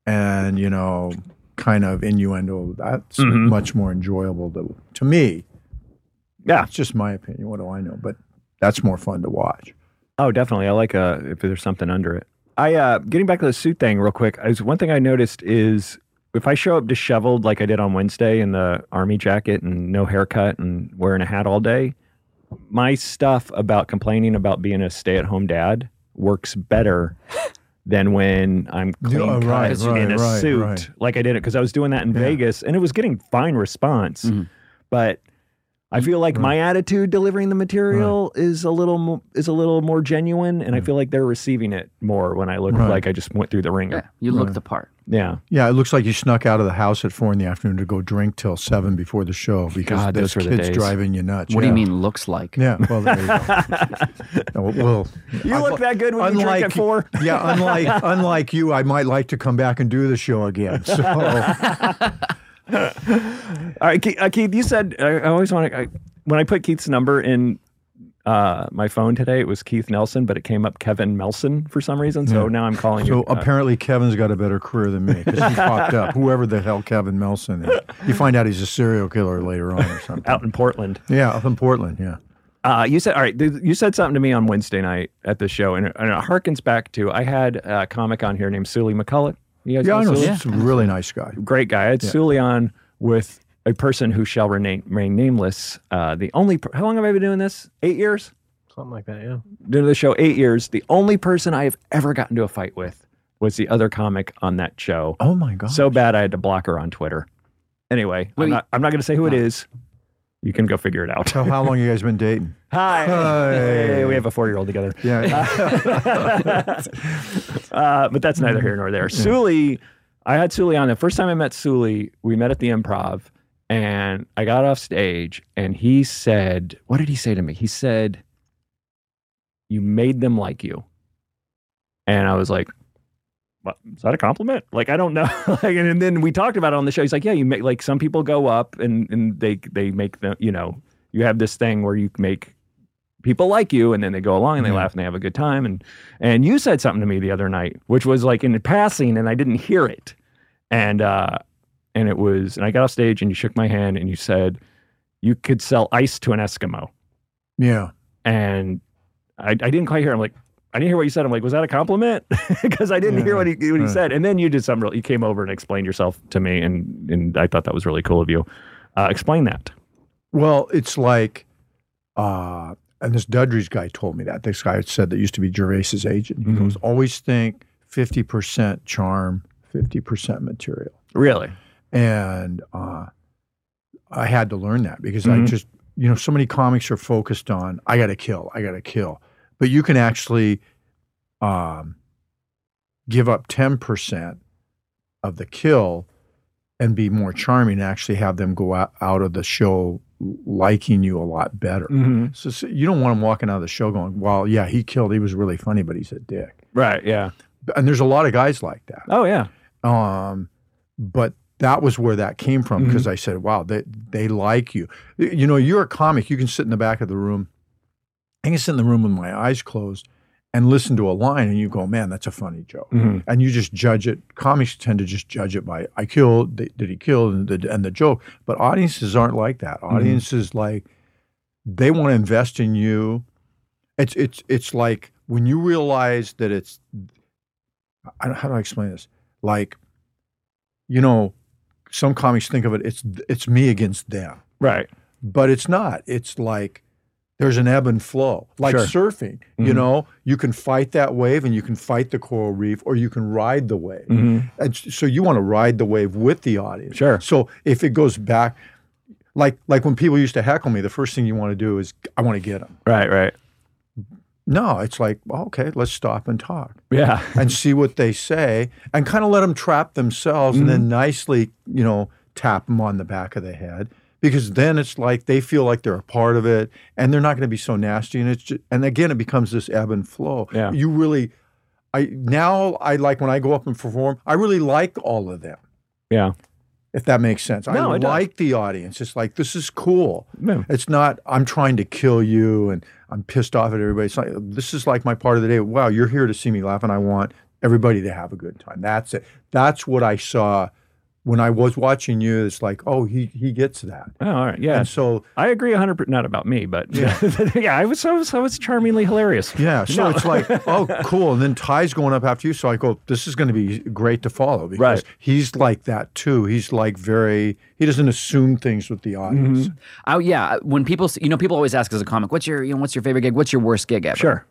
S5: and, you know, kind of innuendo, that's
S1: Mhm.
S5: much more enjoyable to, to me.
S1: Yeah.
S5: It's just my opinion. What do I know? But that's more fun to watch.
S1: Oh, definitely. I like uh if there's something under it. I uh getting back to the suit thing real quick. I was, one thing I noticed is if I show up disheveled like I did on Wednesday in the army jacket and no haircut and wearing a hat all day, my stuff about complaining about being a stay-at-home dad works better than when I'm clean
S5: Yeah,
S1: cut
S5: right,
S1: in
S5: right,
S1: a
S5: right,
S1: suit
S5: right.
S1: like I did it because I was doing that in
S5: Yeah.
S1: Vegas and it was getting fine response,
S4: Mhm.
S1: but. I feel like my attitude delivering the material is a little mo- is a little more genuine, and I hmm. feel like they're receiving it more when I look
S5: Right.
S1: like I just went through the
S4: Yeah.
S1: ringer.
S4: You look
S5: Right.
S4: the part.
S1: Yeah,
S5: Yeah, it looks like you snuck out of the house at four in the afternoon to go drink till seven before the show because
S1: God,
S5: this
S1: those the
S5: kid's driving you nuts.
S4: What
S5: yeah.
S4: do you mean looks like?
S5: Yeah, well, there you go. No, well,
S1: you look that good when you drink at four.
S5: yeah, unlike unlike you, I might like to come back and do the show again. So
S1: All right, Keith, uh, Keith you said I, I always want to. When I put Keith's number in uh, my phone today, it was Keith Nelson, but it came up Kevin Melson for some reason. So
S5: Yeah.
S1: now I'm calling
S5: So
S1: you. uh,
S5: apparently Kevin's got a better career than me because he popped up. Whoever the hell Kevin Melson is. You find out he's a serial killer later on or something.
S1: out in Portland.
S5: Yeah, up in Portland. Yeah.
S1: Uh, you said all right. th- You said something to me on Wednesday night at the show, and it, and it harkens back to I had a comic on here named Sully McCullough. You guys
S5: Yeah, I know.
S1: Sully?
S5: He's a really nice guy.
S1: great guy. I had Sully on with a person who shall remain, remain nameless. Uh, the only per- how long have I been doing this? Eight years.
S2: Something like that, yeah.
S1: Doing the show eight years. The only person I have ever gotten into a fight with was the other comic on that show.
S5: Oh my God.
S1: So bad I had to block her on Twitter. Anyway, I'm
S4: Wait.
S1: not, I'm not going to say who it
S4: No.
S1: is. You can go figure it out.
S5: So how long you guys been dating?
S1: Hi.
S5: Hi.
S1: Hey, we have a four year old together.
S5: Yeah.
S1: uh, but that's neither here nor there. Sully, I had Sully on the first time I met Sully. We met at the Improv, and I got off stage, and he said, "What did he say to me?" He said, you made them like you. And I was like, what, is that a compliment? Like, I don't know. like, and, and then we talked about it on the show. He's like, yeah, you make like some people go up and, and they, they make them, you know, you have this thing where you make people like you and then they go along and they
S5: Yeah.
S1: laugh and they have a good time. And, and you said something to me the other night, which was like in passing and I didn't hear it. And, uh, and it was, and I got off stage and you shook my hand and you said, you could sell ice to an Eskimo
S5: Yeah.
S1: and I, I didn't quite hear. I'm like, I didn't hear what you said. I'm like, was that a compliment? Because I didn't hear what he what he said. And then you did some real. You came over and explained yourself to me, and and I thought that was really cool of you. Uh, explain that.
S5: Well, it's like, uh, and this Dudry's guy told me that. This guy said that used to be Gervais's agent. He
S1: Mhm.
S5: goes, always think 50% charm, 50% material.
S1: Really?
S5: And uh, I had to learn that because I
S1: Mhm.
S5: just, you know, so many comics are focused on, I got to kill, I got to kill. But you can actually um, give up 10% of the kill and be more charming and actually have them go out, out of the show liking you a lot better.
S1: Mm-hmm.
S5: So, so you don't want them walking out of the show going, well, yeah, he killed, he was really funny, but he's a dick.
S1: Right. Yeah.
S5: And there's a lot of guys like that.
S1: Oh yeah.
S5: Um, but that was where that came from because I said, wow, they, they like you. You know, you're a comic, you can sit in the back of the room. I can sit in the room with my eyes closed and listen to a line and you go, man, that's a funny joke.
S1: Mhm.
S5: And you just judge it. Comics tend to just judge it by, I killed, did he kill, and the, and the joke. But audiences aren't like that. Audiences like, they want to invest in you. It's, it's, it's like when you realize that it's, I how do I explain this? Like, you know, some comics think of it, it's, it's me against them
S1: Right.
S5: but it's not. It's like there's an ebb and flow, like
S1: Sure.
S5: surfing. You
S1: Mhm.
S5: know, you can fight that wave and you can fight the coral reef, or you can ride the wave.
S1: hmm
S5: And so you want to ride the wave with the audience.
S1: Sure.
S5: So if it goes back, like like when people used to heckle me, the first thing you want to do is I want to get them.
S1: Right. Right.
S5: No, it's like well, okay, let's stop and talk
S1: Yeah.
S5: and see what they say, and kind of let them trap themselves, and
S1: Mm-hmm.
S5: then nicely, you know, tap them on the back of the head. Because then it's like they feel like they're a part of it, and they're not going to be so nasty. And it's just, and again, it becomes this ebb and flow.
S1: Yeah.
S5: You really, I now I like when I go up and perform. I really like all of them,
S1: Yeah.
S5: if that makes sense.
S1: No,
S5: I like the audience. It's like this is cool.
S1: Yeah.
S5: It's not I'm trying to kill you and I'm pissed off at everybody. It's like this is like my part of the day. Wow, you're here to see me laugh, and I want everybody to have a good time. That's it. That's what I saw when I was watching you. It's like, oh, he he gets that.
S1: Oh, all right. Yeah.
S5: And so
S1: I agree 100%. Not about me, but yeah. yeah. I was, I was, I was charmingly hilarious.
S5: yeah, so
S1: No.
S5: it's like, oh, cool. And then Ty's going up after you, so I go, this is going to be great to follow because
S1: Right.
S5: he's like that too. He's like very. He doesn't assume things with the audience.
S1: Mm-hmm.
S4: Oh yeah, when people, you know, people always ask as a comic, "What's your, you know, what's your favorite gig? What's your worst gig ever?"
S1: Sure.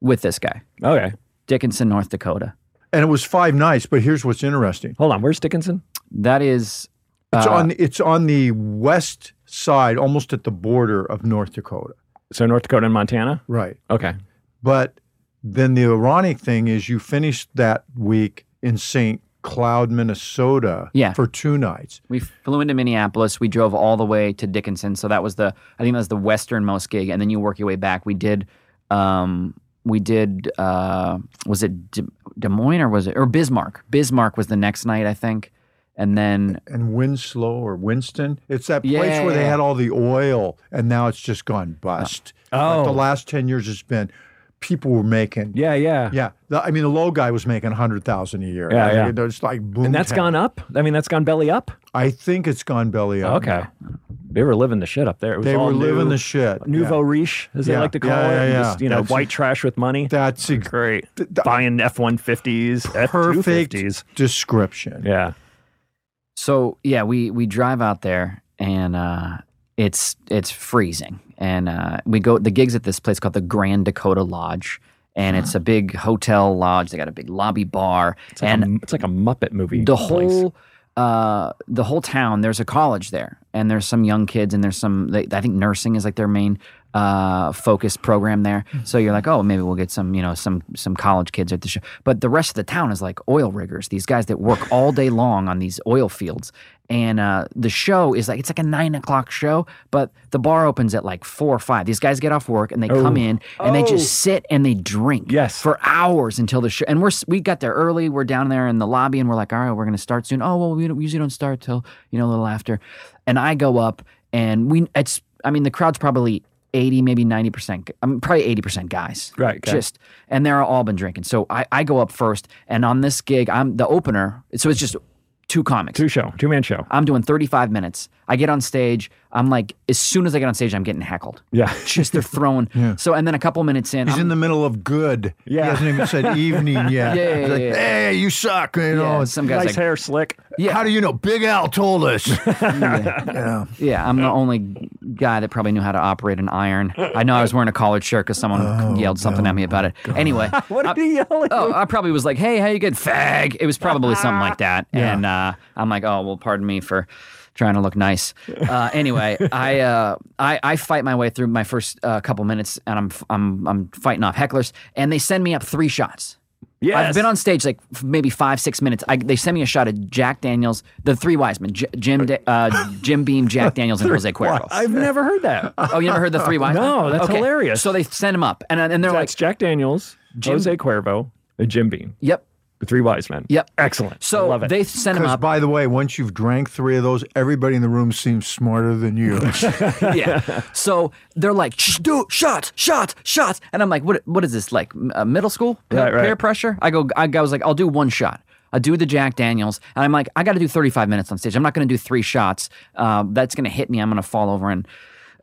S4: With this guy,
S1: Okay.
S4: Dickinson, North Dakota.
S5: And it was five nights. But here's what's interesting.
S1: Hold on. Where's Dickinson?
S4: That is,
S5: It's
S4: uh,
S5: on it's on the west side, almost at the border of North Dakota.
S1: So North Dakota and Montana?
S5: Right.
S1: Okay.
S5: But then the ironic thing is you finished that week in St. Cloud, Minnesota
S4: Yeah.
S5: for two nights.
S4: we flew into Minneapolis. We drove all the way to Dickinson. So that was the, I think that was the westernmost gig, and then you work your way back. We did, um, we did, uh, was it Des, Des Moines or was it or Bismarck? Bismarck was the next night, I think, and then
S5: And Winslow or Winston, it's that place
S4: Yeah.
S5: where they had all the oil and now it's just gone uh, bust. Like
S1: Oh.
S5: the last 10 years it's been people were making
S1: Yeah. Yeah.
S5: yeah, the, I mean the low guy was making a 100,000 a year.
S1: Yeah,
S5: I
S1: yeah.
S5: It's like boom.
S1: And that's
S5: town.
S1: gone up? I mean, that's gone belly up?
S5: I think it's gone belly up.
S1: Okay. They were living the shit up there. It was
S5: They
S1: all
S5: were living the shit.
S1: Nouveau
S5: Yeah.
S1: riche, as they
S5: Yeah,
S1: like to call
S5: yeah,
S1: it.
S5: yeah,
S1: and
S5: yeah.
S1: Just, you know,
S5: That's-
S1: white trash with money.
S5: That's ex-
S1: Great.
S5: th- th-
S1: Buying F 150s, F
S5: perfect
S1: 250s.
S5: description.
S1: Yeah.
S4: So yeah, we we drive out there and uh, it's it's freezing, and uh, we go. The gigs at this place called the Grand Dakota Lodge, and it's a big hotel lodge. They got a big lobby bar,
S1: It's like,
S4: and
S1: a, it's like a Muppet movie.
S4: the
S1: place.
S4: whole uh, the whole town. There's a college there, and there's some young kids, and there's some. They, I think nursing is like their main uh, focus program there. So you're like, oh, maybe we'll get some, you know, some some college kids at the show. But the rest of the town is like oil riggers. These guys that work all day long on these oil fields, And uh, the show is like it's like a nine o'clock show, but the bar opens at like four or five. These guys get off work and they come in and they
S1: Oh.
S4: just sit and they drink
S1: Yes.
S4: for hours until the show. And we're we got there early. We're down there in the lobby and we're like, all right, we're gonna start soon. Oh well, we, don't, we usually don't start till you know a little after. And I go up and we it's I mean the crowd's probably eighty maybe ninety percent. I mean probably eighty percent guys.
S1: Right, okay.
S4: Just and they're all been drinking. So I I go up first and on this gig I'm the opener. So it's just two comics.
S1: Two show, two man show.
S4: I'm doing 35 minutes. I get on stage. I'm like, as soon as I get on stage, I'm getting heckled.
S1: Yeah.
S4: Just they're throwing. So, and then a couple minutes in,
S5: He's
S4: I'm-
S5: in the middle of good.
S1: Yeah.
S5: He hasn't even said evening yet.
S4: Yeah, yeah,
S5: He's like,
S4: yeah, yeah.
S5: hey, you suck. You know,
S4: yeah,
S5: it's-
S4: some guys
S1: Nice
S4: like,
S1: hair, slick.
S4: yeah,
S5: how do you know? Big Al told us.
S4: yeah,
S5: yeah.
S4: yeah, I'm the only guy that probably knew how to operate an iron. I know I was wearing a collared shirt because someone
S5: Oh,
S4: yelled something at me about it. Anyway,
S1: What did he yell at
S4: Oh. I probably was like, "Hey, how you good, fag?" It was probably something like that,
S5: Yeah.
S4: and uh, I'm like, "Oh, well, pardon me for trying to look nice." Uh, anyway, I, uh, I I fight my way through my first uh, couple minutes, and I'm I'm I'm fighting off hecklers, and they send me up three shots.
S1: Yes.
S4: I've been on stage like maybe five, six minutes. I, they send me a shot of Jack Daniels, the three wise men, J- Jim, Da- uh, Jim Beam, Jack Daniels, and Jose Cuervo.
S1: I've never heard that.
S4: oh, you never heard the three wise men?
S1: No, that's
S4: Okay.
S1: hilarious.
S4: So they send him up, and and they're like,
S1: That's Jack Daniels,
S4: Jim-
S1: Jose Cuervo, and Jim Beam,
S4: "Yep,
S1: the three wise men.
S4: yep."
S1: Excellent.
S4: So
S1: Love it.
S4: they send him
S5: Because,
S4: up.
S5: by the way, once you've drank three of those, everybody in the room seems smarter than you.
S4: yeah. So they're like, Shh, do shots, shots, shots, and I'm like, what? What is this like? m- Uh, middle school Pe-
S1: Right, right.
S4: peer pressure? I go. I, I was like, I'll do one shot. I do the Jack Daniels, and I'm like, I got to do 35 minutes on stage. I'm not going to do three shots. Um, that's going to hit me. I'm going to fall over and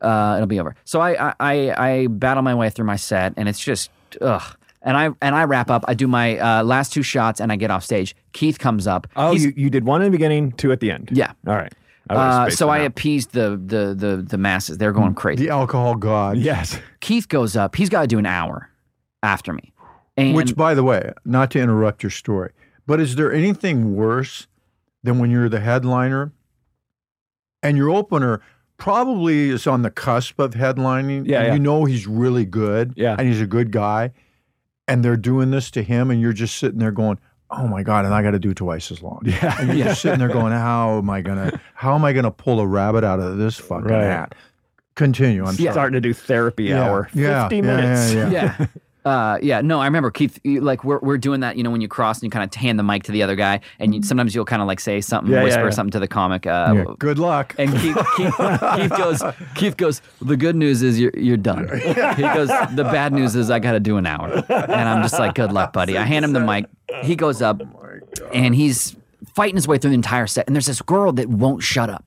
S4: uh, it'll be over. So I, I I I battle my way through my set, and it's just ugh. And I and I wrap up. I do my uh, last two shots, and I get off stage. Keith comes up.
S1: oh,
S4: He's-
S1: you, you did one in the beginning, two at the end.
S4: Yeah.
S1: All right. I
S4: uh, so I
S1: out.
S4: appeased the the the the masses. They're going crazy.
S5: the alcohol god.
S1: Yes.
S4: Keith goes up. He's got to do an hour after me. And
S5: Which, by the way, not to interrupt your story, but is there anything worse than when you're the headliner and your opener probably is on the cusp of headlining?
S1: Yeah, yeah.
S5: You know he's really good.
S1: Yeah.
S5: And he's a good guy. And they're doing this to him, and you're just sitting there going, Oh my God, and I got to do twice as long.
S1: Yeah.
S5: And you're just sitting there going, How am I gonna how am I gonna pull a rabbit out of this fucking
S1: Right.
S5: hat? Continue. I'm sorry.
S1: Starting to do therapy
S5: Yeah,
S1: hour.
S5: yeah,
S1: 50
S5: yeah,
S1: minutes.
S5: yeah,
S4: yeah. Uh, yeah, no, I remember Keith. you- Like we're we're doing that, you know, when you cross and you kind of hand the mic to the other guy, and you, sometimes you'll kind of like say something,
S1: Yeah, yeah,
S4: whisper
S1: yeah.
S4: something to the comic. Uh,
S5: Yeah, Good luck.
S4: And Keith, Keith, Keith goes, Keith goes. The good news is you're you're done. He goes. The bad news is I got to do an hour, and I'm just like, good luck, buddy. I hand him the mic. He goes up, and he's fighting his way through the entire set. And there's this girl that won't shut up.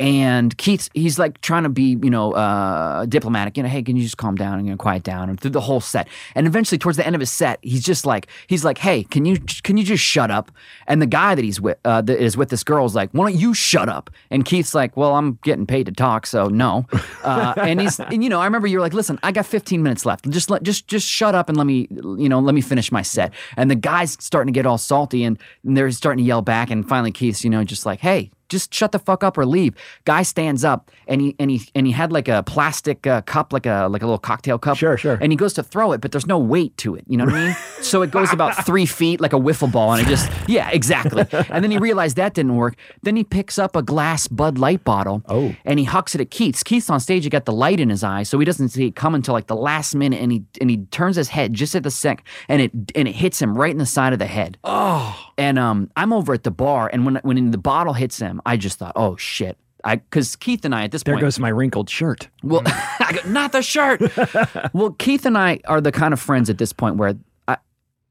S4: And Keith's he's like trying to be, you know, uh, diplomatic. You know, hey, can you just calm down and you know, quiet down? And through the whole set, and eventually towards the end of his set, he's just like, he's like, hey, can you can you just shut up? And the guy that he's with, uh, that is with this girl, is like, why don't you shut up? And Keith's like, well, I'm getting paid to talk, so no. Uh, and he's, and you know, I remember you were like, listen, I got 15 minutes left. Just let, just just shut up and let me, you know, let me finish my set. And the guy's starting to get all salty, and, and they're starting to yell back. And finally, Keith's, you know, just like, hey, just shut the fuck up or leave. Guy stands up and he and he and he had like a plastic uh, cup, like a like a little cocktail cup.
S1: Sure, sure.
S4: And he goes to throw it, but there's no weight to it. You know what I mean? So it goes about three feet, like a wiffle ball, and it just yeah, exactly. And then he realized that didn't work. Then he picks up a glass Bud Light bottle.
S1: Oh.
S4: And he hucks it at Keith's. Keith's on stage. He got the light in his eye, so he doesn't see it come until like the last minute, and he and he turns his head just at the sec, and it and it hits him right in the side of the head.
S1: Oh.
S4: And um, I'm over at the bar, and when when the bottle hits him, I just thought, oh shit. I because Keith and I at this point.
S1: There
S4: point,
S1: goes my wrinkled shirt.
S4: well, I go, not the shirt. well, Keith and I are the kind of friends at this point where I,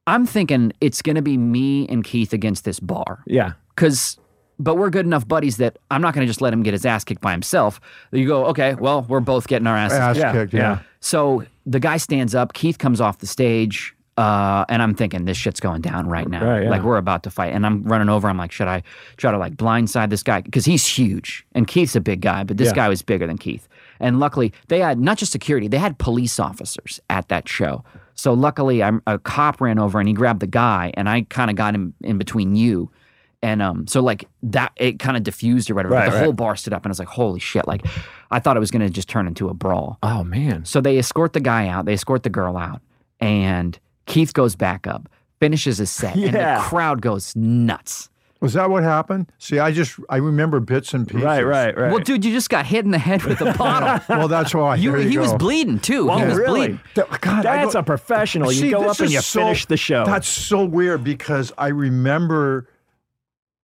S4: I'm thinking it's going to be me and Keith against this bar
S1: Yeah.
S4: because. But we're good enough buddies that I'm not going to just let him get his ass kicked by himself. You go, okay, well, we're both getting our asses
S5: Ass kicked,
S1: yeah.
S5: yeah.
S4: so the guy stands up. Keith comes off the stage, uh, and I'm thinking this shit's going down right now.
S1: Right, yeah.
S4: Like we're about to fight, and I'm running over. I'm like, should I try to like blindside this guy because he's huge and Keith's a big guy, but this
S1: Yeah.
S4: guy was bigger than Keith. And luckily, they had not just security; they had police officers at that show. So luckily, I'm, a cop ran over and he grabbed the guy, and I kind of got him in between you. And um, so like that, it kind of diffused or whatever.
S1: Right,
S4: but the
S1: right.
S4: whole bar stood up, and I was like, "Holy shit!" Like, I thought it was going to just turn into a brawl.
S1: Oh, man.
S4: So they escort the guy out, they escort the girl out, and Keith goes back up, finishes his set, and the crowd goes nuts.
S5: Was that what happened? See, I just I remember bits and pieces.
S1: Right, right, right.
S4: Well, dude, you just got hit in the head with a bottle.
S5: Well, that's why.
S4: you,
S5: you
S4: he was bleeding too.
S1: Oh,
S4: he was
S1: really?
S4: bleeding.
S5: Th- God,
S1: That's
S5: don't-
S1: a professional. You
S5: See,
S1: go up and you
S5: so-
S1: finish the show.
S5: That's so weird because I remember,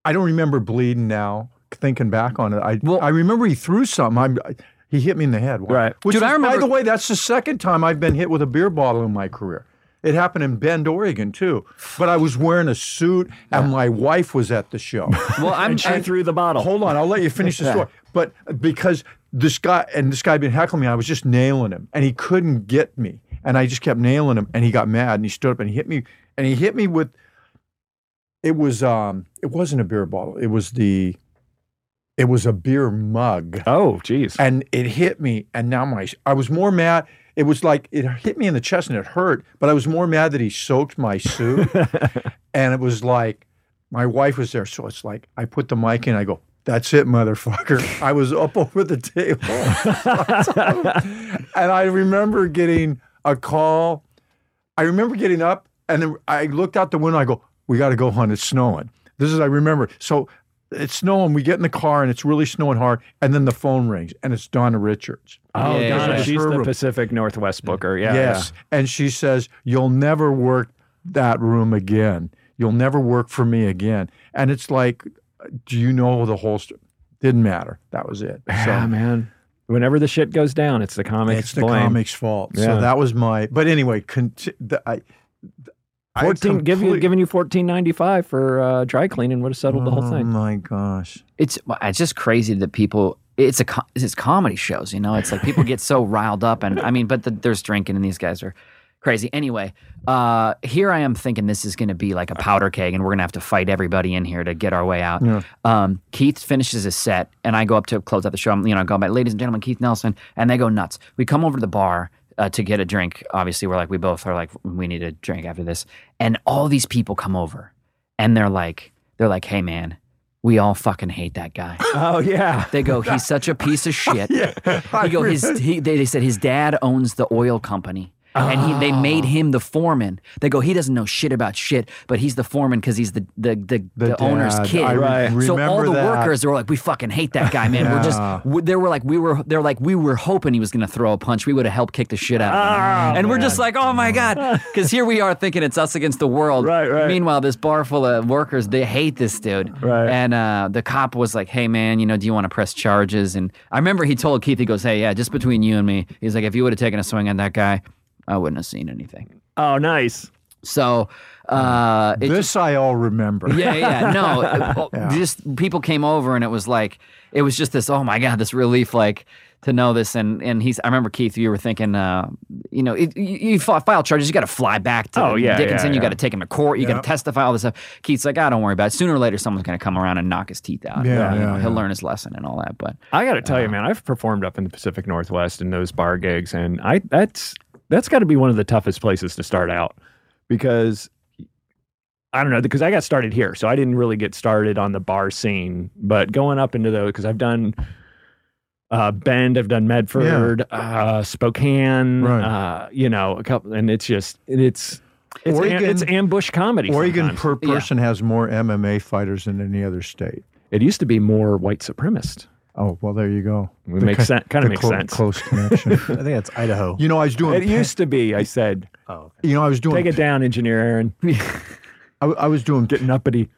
S5: I don't remember bleeding now. Thinking back on it, I
S4: Well-
S5: I remember he threw something. I'm, I, he hit me in the head.
S1: Right.
S5: Which
S4: Dude,
S5: is,
S4: I remember-
S5: By the way, that's the second time I've been hit with a beer bottle in my career. It happened in Bend, Oregon, too. But I was wearing a suit, and my wife was at the show.
S4: Well, I'm.
S1: and she threw the bottle.
S5: Hold on, I'll let you finish the story. But because this guy and this guy had been heckling me, I was just nailing him, and he couldn't get me, and I just kept nailing him, and he got mad, and he stood up and he hit me, and he hit me with. It was um, it wasn't a beer bottle. It was the. It was a beer mug,
S1: Oh, geez.
S5: and it hit me, and now my I was more mad. It was like it hit me in the chest and it hurt, but I was more mad that he soaked my suit. and it was like my wife was there, so it's like I put the mic in. I go, "That's it, motherfucker." I was up over the table, and I remember getting a call. I remember getting up, and then I looked out the window. I go, "We got to go hunt. It's snowing." This is I remember. So it's snowing. We get in the car, and it's really snowing hard. And then the phone rings, and it's Donna Richards.
S1: oh,
S4: Yeah,
S1: Donna, she's the
S5: room.
S1: Pacific Northwest booker. Yeah.
S5: yes. And she says, You'll never work that room again. You'll never work for me again. And it's like, do you know the whole story? Didn't matter. That was it.
S1: Yeah,
S5: So
S1: Ah, man. Whenever the shit goes down, it's the comics.
S5: it's the
S1: blame.
S5: comic's fault.
S1: Yeah.
S5: So that was my, but anyway, the, I, I
S1: Fourteen, give you giving you fourteen ninety five for uh, dry cleaning would have settled the whole thing.
S5: Oh my gosh.
S4: it's it's just crazy that people it's a it's comedy shows you know it's like people get so riled up and i mean but the, there's drinking and these guys are crazy anyway uh here i am thinking this is going to be like a powder keg and we're going to have to fight everybody in here to get our way out
S5: Yeah.
S4: um keith finishes his set and i go up to close out the show I'm, you know I go by ladies and gentlemen keith nelson and they go nuts we come over to the bar uh, to get a drink obviously we're like we both are like we need a drink after this and all these people come over and they're like they're like hey man we all fucking hate that guy.
S1: Oh yeah.
S4: They go, he's such a piece of shit.
S5: I
S4: He go, his he, they, they said his dad owns the oil company. And he, they made him the foreman. They go, he doesn't know shit about shit, but he's the foreman because he's the the the, the,
S5: The
S4: owner's kid.
S5: I re-
S1: Right.
S4: So all the
S5: that.
S4: workers, they were like, we fucking hate that guy, man. We're just,
S5: Yeah.
S4: w- they were like, we were, they're like, we were hoping he was gonna throw a punch. We would have helped kick the shit out of him.
S1: Oh,
S4: and we're just like, oh my god, because here we are thinking it's us against the world.
S1: Right, right.
S4: Meanwhile, this bar full of workers, they hate this dude.
S1: Right.
S4: And uh, the cop was like, hey man, you know, do you want to press charges? And I remember he told Keith, he goes, hey, yeah, just between you and me, he's like, if you would have taken a swing at that guy, I wouldn't have seen anything.
S1: Oh, nice.
S4: So uh, it
S5: this I all remember.
S4: yeah, yeah, no, it- oh, just people came over and it was like it was just this. Oh my god, this relief, like to know this. And and he's. I remember Keith, you were thinking, uh, you know, it, you, you file charges, you got to fly back to
S1: Oh, yeah,
S4: Dickinson,
S1: yeah,
S4: you got to take him to court, you got to testify, all this stuff. Keith's like, I don't worry about it. Sooner or later, someone's going to come around and knock his teeth out.
S5: Yeah,
S4: You know,
S5: yeah,
S4: he'll
S5: yeah.
S4: learn his lesson and all that. But
S1: I got to tell
S4: Uh-huh.
S1: you, man, I've performed up in the Pacific Northwest in those bar gigs, and I that's that's got to be one of the toughest places to start out because I don't know because I got started here, so I didn't really get started on the bar scene. But going up into those because I've done uh, Bend, I've done Medford, uh, Spokane,
S5: Right.
S1: uh, you know, a couple, and it's just it's it's, am-
S5: Oregon-
S1: it's ambush comedy.
S5: Oregon
S1: sometimes.
S5: per
S4: Yeah.
S5: person has more MMA fighters than any other state.
S1: it used to be more white supremacist.
S5: Oh well, there you go.
S1: It makes sense. Kind of makes
S5: clo-
S1: sense.
S5: Close connection.
S2: I think that's Idaho.
S5: you know, I was doing.
S1: It used to be. I said,
S2: Oh,
S5: you know, I was doing.
S1: take it down, engineer Aaron.
S5: I, I was doing.
S1: Getting uppity.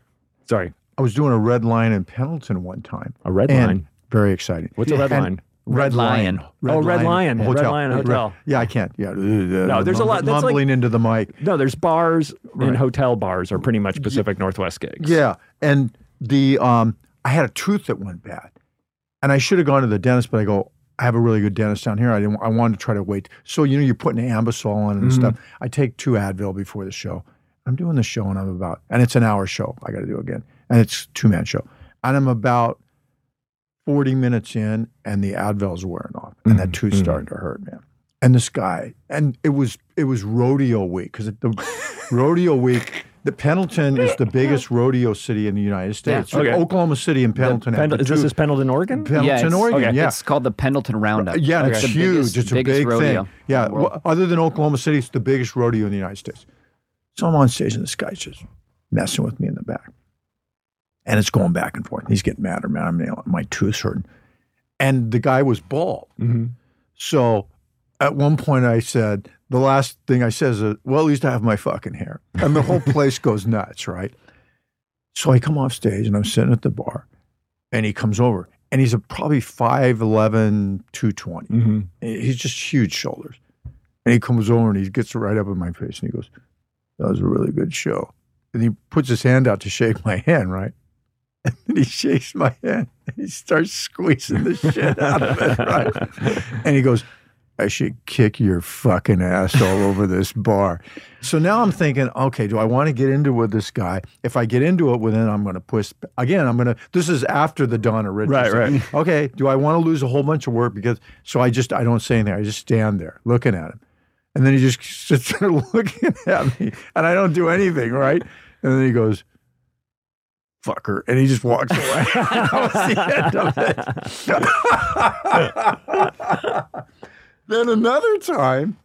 S1: Sorry,
S5: I was doing a red line in Pendleton one time.
S1: a red
S5: and
S1: line.
S5: Very exciting.
S1: What's a red
S5: And-
S1: line?
S4: Red Lion.
S1: Oh, Red Lion. Red Lion Hotel.
S5: yeah, I can't. Yeah. No,
S1: there's a lot- that's like-
S5: mumbling into the mic.
S1: No, there's bars and hotel bars are pretty much Pacific Northwest gigs.
S5: Yeah, and the um, I had a tooth that went bad, and I should have gone to the dentist, but I go, I have a really good dentist down here. I didn't. I wanted to try to wait. So you know, you're putting Anbesol on and
S1: Mhm.
S5: stuff. I take two Advil before the show. I'm doing the show, and I'm about, and it's an hour show. I got to do again, and it's two man show, and I'm about. 40 minutes in and the Advil's wearing off and that
S1: Mhm,
S5: tooth
S1: mhm.
S5: started to hurt, man. And this guy, and it was it was rodeo week because the rodeo week, the Pendleton is the biggest rodeo city in the United States.
S1: Okay.
S5: Oklahoma City and Pendleton. have
S1: Pendle-
S5: the
S1: is this is Pendleton, Oregon?
S5: Pendleton,
S4: yeah, it's,
S5: Oregon?
S1: okay.
S5: Yeah,
S4: it's called the Pendleton Roundup.
S5: yeah, and
S4: It's
S5: it's
S4: the
S5: huge.
S4: biggest-
S5: it's a
S4: biggest
S5: big
S4: rodeo
S5: thing. Yeah,
S4: in the world.
S5: well, other than Oklahoma City, it's the biggest rodeo in the United States. So I'm on stage and this guy's just messing with me in the back. and it's going back and forth. He's getting madder, man. I'm nailing my tooth's hurting, and the guy was bald.
S1: Mm-hmm.
S5: So at one point I said, the last thing I says is, well, at least I have my fucking hair. And the whole place goes nuts, right? So I come off stage and I'm sitting at the bar and he comes over and he's a probably 5'11, 220.
S1: Mm-hmm.
S5: He's just huge shoulders. And he comes over and he gets right up in my face and he goes, That was a really good show. And he puts his hand out to shake my hand, right? And then he shakes my hand and he starts squeezing the shit out of it, right? And he goes, I should kick your fucking ass all over this bar. So now I'm thinking, okay, do I want to get into it with this guy? If I get into it with him, I'm going to push. Again, I'm going to. This is after the Donna Richardson.
S1: Right, right.
S5: Okay, do I want to lose a whole bunch of work because? So I just I don't say anything. I just stand there looking at him, and then he just sits there looking at me, and I don't do anything, right? And then he goes, "Fucker," and he just walks away. that was the end of it. Then another time,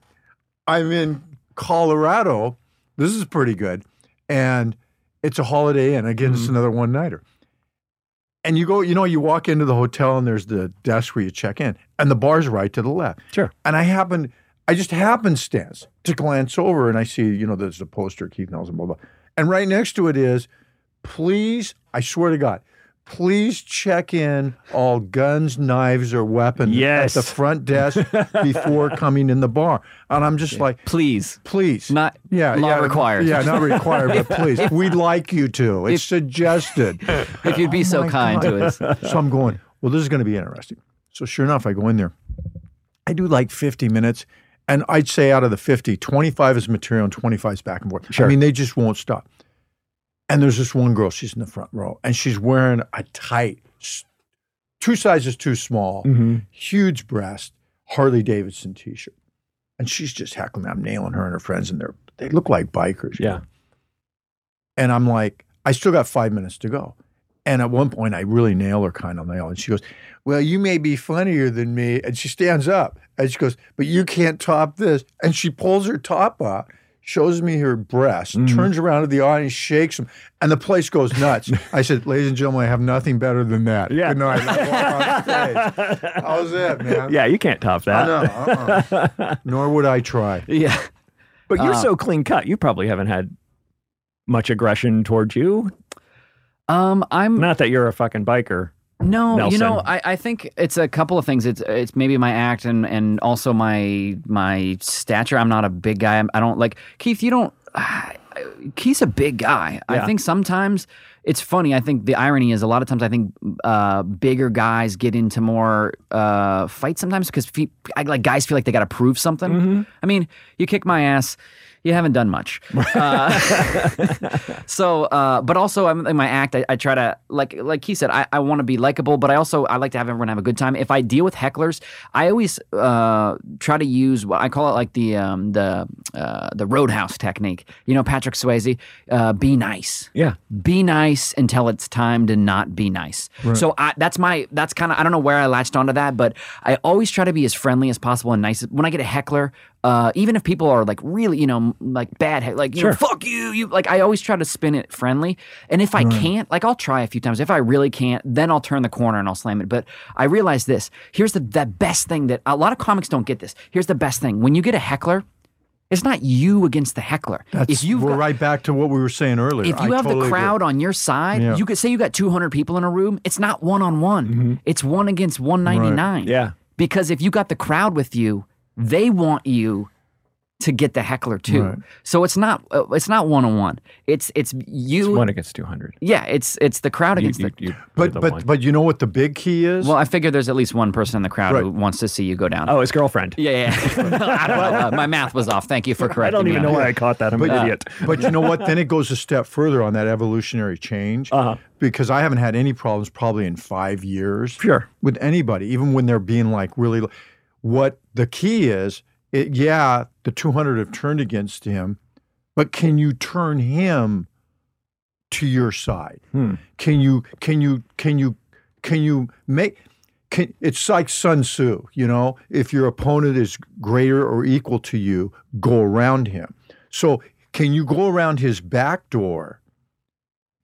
S5: I'm in Colorado. This is pretty good, and it's a Holiday Inn. Again, it's mm-hmm. another one nighter. And you go, you know, you walk into the hotel and there's the desk where you check in, and the bar's right to the left.
S1: Sure.
S5: And I happen, I just happenstance to glance over and I see, you know, there's a poster, Keith Nelson, blah, blah. And right next to it is, please, I swear to God, please check in all guns, knives, or weapons
S1: Yes.
S5: at the front desk before coming in the bar. And I'm just like,
S4: Please.
S5: please.
S4: Not
S5: yeah,
S4: law
S5: yeah,
S4: required.
S5: Yeah, not required, but please. We'd like you to. It's suggested.
S4: If you'd be so
S5: Oh my
S4: kind
S5: God.
S4: to us.
S5: So I'm going, well, this is going to be interesting. So sure enough, I go in there. I do like 50 minutes. And I'd say out of the 50, 25 is material and 25 is back and forth.
S1: Sure.
S5: I mean, they just won't stop. And there's this one girl, she's in the front row, and she's wearing a tight, two sizes too small,
S1: Mm-hmm.
S5: huge breast, Harley Davidson t shirt. And she's just heckling. me. I'm nailing her and her friends, and they're, they look like bikers.
S1: Yeah.
S5: know? And I'm like, I still got five minutes to go. And at one point, I really nail her, kind of nail. And she goes, Well, you may be funnier than me. And she stands up and she goes, But you can't top this. And she pulls her top up, shows me her breast, turns around to the audience, shakes them, and the place goes nuts. I said, Ladies and gentlemen, I have nothing better than that.
S1: Yeah.
S5: Good night. And I walk off stage. That was it, man.
S1: Yeah, you can't top that.
S5: I know. uh-uh. Nor would I try.
S4: Yeah.
S1: But you're
S4: Uh,
S1: so clean cut. You probably haven't had much aggression towards you.
S4: Um, I'm
S1: Not that you're a fucking biker.
S4: No, you know, I, I think it's a couple of things. It's it's maybe my act and and also my my stature. I'm not a big guy. I'm, I don't like Keith. You don't. Keith's a big guy. I think sometimes it's funny. I think the irony is a lot of times I think uh, bigger guys get into more uh, fights sometimes because fe- I, like guys feel like they got to prove something.
S1: Mm-hmm.
S4: I mean, you kick my ass. You haven't done much. Uh, so, uh, but also I'm, in my act, I, I try to like like he said, I, I want to be likable, but I also I like to have everyone have a good time. If I deal with hecklers, I always uh, try to use what I call it like the um, the uh, the roadhouse technique. You know, Patrick Swayze, uh, be nice
S1: Yeah.
S4: be nice until it's time to not be nice. So I, that's my that's kind of I don't know where I latched onto that, but I always try to be as friendly as possible and nice. When I get a heckler, uh, even if people are like really you know like bad like you know, fuck you you like I always try to spin it friendly. And if I can't, like I'll try a few times. If I really can't, then I'll turn the corner and I'll slam it. But I realize this. Here's the the best thing that a lot of comics don't get this. Here's the best thing. When you get a heckler, it's not you against the heckler.
S5: That's,
S4: if you've
S5: we're
S4: got-
S5: right back to what we were saying earlier.
S4: if you
S5: I
S4: have
S5: totally
S4: the
S5: agree.
S4: crowd on your side,
S5: Yeah.
S4: you could say you got 200 people in a room. It's not one on one. It's one against 199.
S1: Yeah.
S4: Because if you got the crowd with you, they want you to get the heckler too.
S5: Right.
S4: So it's not uh, it's not one on one. It's it's you.
S1: It's one against 200.
S4: yeah, it's it's the crowd against
S1: you,
S4: the.
S1: you, you're
S5: But
S1: the
S5: but
S1: one.
S5: but you know what the big key is?
S4: well, I figure there's at least one person in the crowd who wants to see you go down.
S1: oh, his girlfriend.
S4: Yeah, yeah. I don't know. Uh, my math was off. Thank you for correcting
S1: I don't
S4: me
S1: even
S4: on
S1: know
S4: that.
S1: why I caught that. I'm
S5: But-
S1: an idiot.
S5: but you know what? Then it goes a step further on that evolutionary change.
S1: Uh-huh.
S5: Because I haven't had any problems probably in five years.
S1: Sure.
S5: With anybody, even when they're being like really. What the key is, it, yeah, the 200 have turned against him, but can you turn him to your side?
S1: Hmm.
S5: Can you can you can you can you make can, it's like Sun Tzu, you know, if your opponent is greater or equal to you, go around him. So can you go around his back door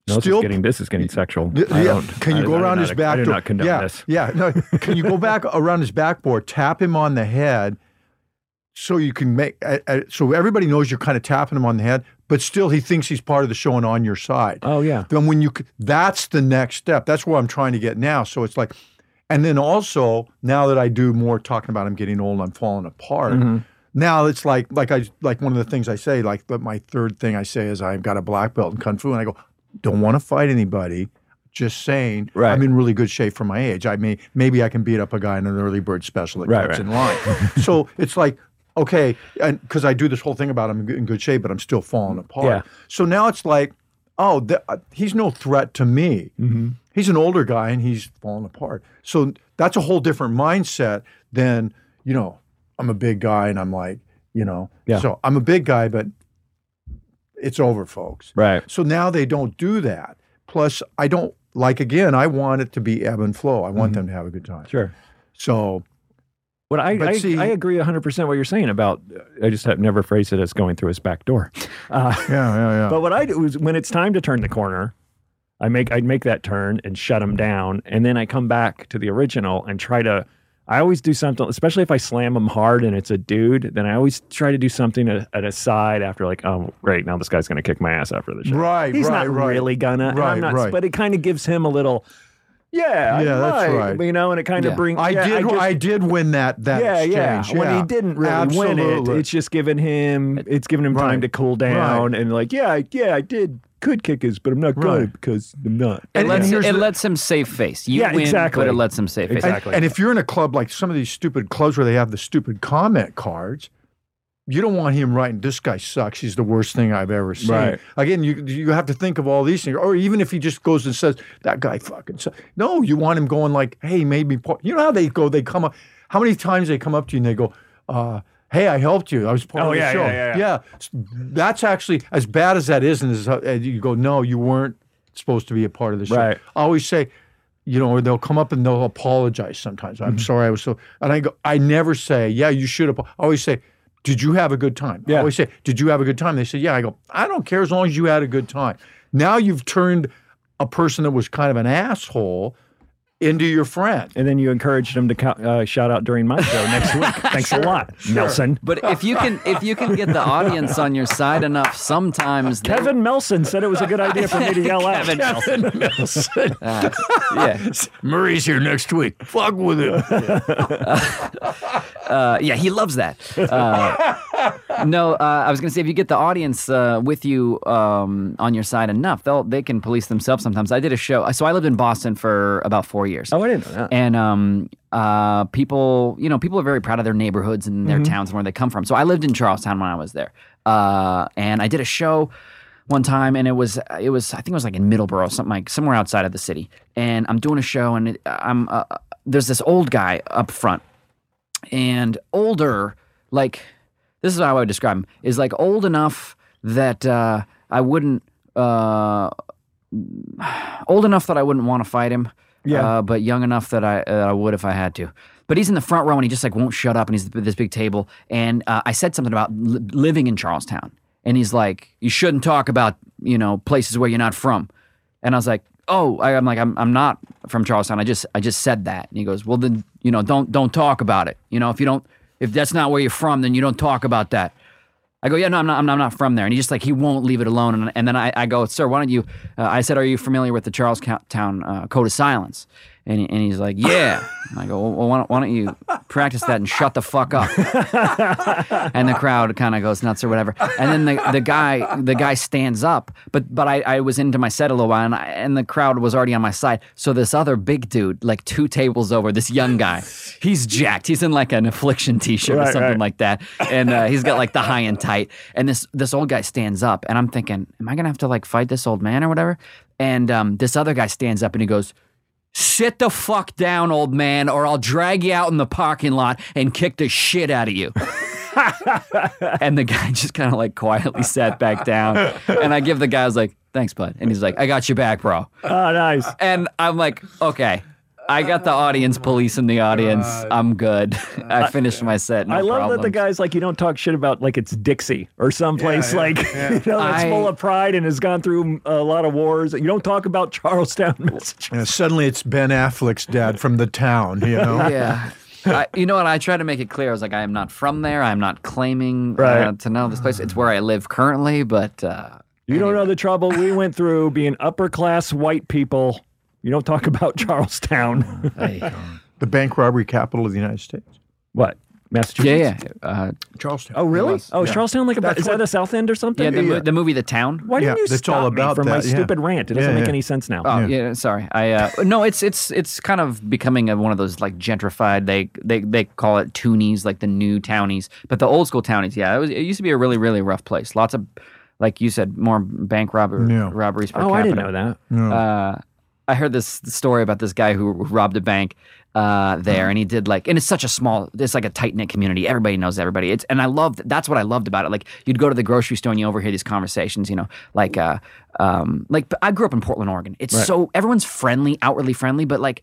S1: No, this
S5: Still-
S1: is getting this is getting sexual. I
S5: yeah.
S1: don't-
S5: Can
S1: I-
S5: you go
S1: I
S5: around
S1: not-
S5: his back
S1: I do
S5: door?
S1: not condone
S5: yeah,
S1: this.
S5: yeah. No, can you go back around his backboard, tap him on the head, so you can make uh, uh, so everybody knows you're kind of tapping him on the head, but still he thinks he's part of the show and on your side.
S1: Oh yeah.
S5: Then when you that's the next step. That's where I'm trying to get now. So it's like, and then also now that I do more talking about I'm getting old, I'm falling apart.
S1: Mm-hmm.
S5: Now it's like like I like one of the things I say like but my third thing I say is I've got a black belt in kung fu and I go don't want to fight anybody. Just saying,
S1: Right.
S5: I'm in really good shape for my age. I may maybe I can beat up a guy in an early bird special that
S1: Right,
S5: cuts
S1: right.
S5: in line. so it's like okay, and because I do this whole thing about I'm in good shape, but I'm still falling apart.
S1: Yeah.
S5: So now it's like, oh, th- uh, he's no threat to me.
S1: Mm-hmm.
S5: He's an older guy and he's falling apart. So that's a whole different mindset than you know. I'm a big guy and I'm like, you know,
S1: Yeah.
S5: so I'm a big guy, but it's over, folks.
S1: Right.
S5: So now they don't do that. Plus, I don't like again. I want it to be ebb and flow. I want them to have a good time.
S1: Mm-hmm. Sure.
S5: So
S1: But I, I,
S5: see-
S1: I agree 100% what you're saying about, I just have never phrased it as going through his back door. Uh,
S5: yeah, yeah, yeah.
S1: but what I do is when it's time to turn the corner, I make, I'd make that turn and shut him down. And then I come back to the original and try to, I always do something, especially if I slam him hard and it's a dude, then I always try to do something at, at a side after like, oh, great, now this guy's going to kick my ass after the show.
S5: Right,
S1: He's
S5: right,
S1: not
S5: right.
S1: really gonna.
S5: Right,
S1: not,
S5: right.
S1: But it kind of gives him a little, yeah,
S5: Yeah,
S1: I
S5: that's
S1: might,"
S5: right.
S1: You know, and it kind of brings.
S5: I
S1: yeah,
S5: did.
S1: just-
S5: I, did win that. That
S1: yeah,
S5: exchange.
S1: yeah. When he didn't really win it, it's just giving him it's giving him time to cool down and like, yeah, yeah, I did could kick his, but I'm not
S5: Right.
S1: good because I'm not.
S4: It,
S5: And-
S4: lets,
S5: and
S4: it
S5: the-
S4: lets him save face. You
S1: Yeah,
S4: win,
S1: exactly.
S4: but it lets him save face.
S5: And-
S1: Exactly.
S5: And, if you're in a club like some of these stupid clubs where they have the stupid comment cards, you don't want him writing, "This guy sucks. He's the worst thing I've ever seen."
S1: Right.
S5: Again, you you have to think of all these things, or even if he just goes and says, "That guy fucking sucks." No, you want him going like, "Hey, me." You know how they go? They come up. How many times they come up to you and they go, uh, "Hey, I helped you. I was part
S1: Oh,
S5: of the
S1: yeah,
S5: show."
S1: yeah, yeah, yeah.
S5: that's actually as bad as that is, and as, uh, you go, "No, you weren't supposed to be a part of the show."
S1: Right.
S5: I always say, you know, or they'll come up and they'll apologize sometimes. I'm sorry, I was so, and I go, I never say, yeah, you should have. I always say, did you have a good time? I
S1: Yeah.
S5: always say, did you have a good time? They say, yeah. I go, I don't care as long as you had a good time. Now you've turned a person that was kind of an asshole into your friend.
S1: And then you encouraged him to co- uh, shout out during my show next week. Thanks a lot, Nelson.
S4: But if you can, if you can get the audience on your side enough, sometimes they-
S1: Kevin Melson said it was a good idea for me to yell out.
S4: Kevin
S5: Nelson.
S4: uh, yeah,
S5: Murray's here next week. Fuck with him.
S4: uh, yeah, he loves that. Uh, no, uh, I was gonna say if you get the audience uh, with you um, on your side enough, they'll they can police themselves. Sometimes I did a show, so I lived in Boston for about four years.
S1: Oh, I didn't know that.
S4: and um, uh, people, you know, people are very proud of their neighborhoods and their towns and where they come from. So I lived in Charlestown when I was there, uh, and I did a show one time, and it was it was I think it was like in Middleborough, something like somewhere outside of the city. And I'm doing a show, and I'm uh, there's this old guy up front, and older, like this is how I would describe him, is like old enough that uh, I wouldn't. Uh, old enough that I wouldn't want to fight him.
S1: Yeah.
S4: Uh, but young enough that I I would if I had to. But he's in the front row and he just like won't shut up and he's at this big table. And uh, I said something about li- living in Charlestown, and he's like, "You shouldn't talk about you know places where you're not from." And I was like, "Oh, I, I'm like I'm I'm not from Charlestown. I just I just said that." And he goes, "Well then you know don't don't talk about it. You know if you don't if that's not where you're from, then you don't talk about that." I go, yeah, no, I'm not, I'm not, I'm not from there. And he just like, he won't leave it alone. And, and then I, I go, sir, why don't you, uh, I said, are you familiar with the Charlestown uh, Code of Silence? And, he, and he's like, yeah. And I go, well, why don't, why don't you practice that and shut the fuck up? and the crowd kind of goes nuts or whatever. And then the, the guy, the guy stands up, but, but I, I was into my set a little while and, I, and the crowd was already on my side. So this other big dude, like two tables over, this young guy, he's jacked. He's in like an affliction t-shirt or something
S1: right.
S4: like that. And uh, he's got like the high and tight. And this this old guy stands up, and I'm thinking, am I gonna have to like fight this old man or whatever? And um, this other guy stands up and he goes, "Sit the fuck down, old man, or I'll drag you out in the parking lot and kick the shit out of you." and the guy just kind of like quietly sat back down, and I give the guy I was like, "Thanks, bud," and he's like, "I got your back, bro."
S1: Oh, nice.
S4: And I'm like, okay. I got the audience police in the audience. I'm good. I finished my set. No
S1: I love that the guy's like, you don't talk shit about like it's Dixie or someplace
S5: Yeah, yeah,
S1: like,
S5: yeah.
S1: you know, that's
S4: I-
S1: full of pride and has gone through a lot of wars. You don't talk about Charlestown, Massachusetts.
S5: And suddenly it's Ben Affleck's dad from the town, you know?
S4: Yeah. I, you know what? I try to make it clear. I was like, I am not from there. I'm not claiming uh, to know this place. It's where I live currently, but uh,
S1: You don't know the trouble we went through being upper class white people. You don't talk about Charlestown.
S5: The bank robbery capital of the United States.
S1: what? Massachusetts?
S4: yeah, yeah, uh,
S5: Charlestown.
S1: Oh, really?
S4: was,
S1: Oh,
S5: yeah.
S1: Charlestown, like, about,
S5: That's
S1: is that
S5: what-
S1: the South End or something?
S4: yeah. The, mo-
S5: yeah.
S4: the movie The Town.
S1: Why didn't you
S5: it's
S1: stop
S5: all
S1: me
S5: about
S1: from my
S5: that, yeah.
S1: stupid rant? It doesn't
S5: Yeah,
S1: make
S5: yeah.
S1: any sense now.
S4: Oh yeah, sorry. I uh, no, it's it's it's kind of becoming a, one of those like gentrified. They they they call it toonies, like the new townies. But the old school townies, yeah, it was. It used to be a really really rough place. Lots of, like you said, more bank robber,
S5: Yeah.
S4: robberies per
S1: Oh,
S4: capita.
S1: I didn't know that.
S4: Uh, I heard this story about this guy who robbed a bank uh, there, and he did like, and it's such a small, it's like a tight knit community. Everybody knows everybody. It's and I loved that's what I loved about it. Like you'd go to the grocery store and you overhear these conversations. You know, like uh, um, like I grew up in Portland, Oregon. It's so everyone's friendly, outwardly friendly, but like.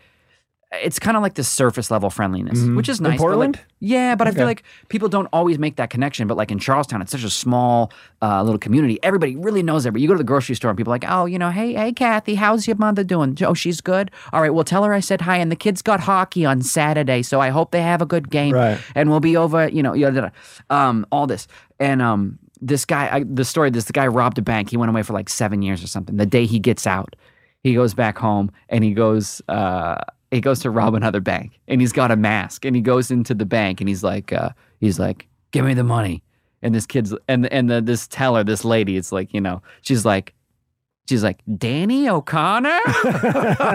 S4: It's kind of like the surface level friendliness, which is nice. like-
S1: Portland?
S4: yeah, but I feel like people don't always make that connection. But like in Charlestown, it's such a small uh, little community. Everybody really knows everybody. You go to the grocery store and people are like, oh, you know, hey, hey, Kathy, how's your mother doing? Oh, she's good. All right, well, tell her I said hi. And the kids got hockey on Saturday, so I hope they have a good game.
S1: Right.
S4: And we'll be over, you know, yada, yada. um, all this. And um, this guy, I, the story, this the guy robbed a bank. He went away for like seven years or something. The day he gets out, he goes back home and he goes uh, he goes to rob another bank and he's got a mask and he goes into the bank and he's like uh, he's like give me the money. And this kid's and and the, this teller this lady it's like you know she's like she's like Danny O'Connor?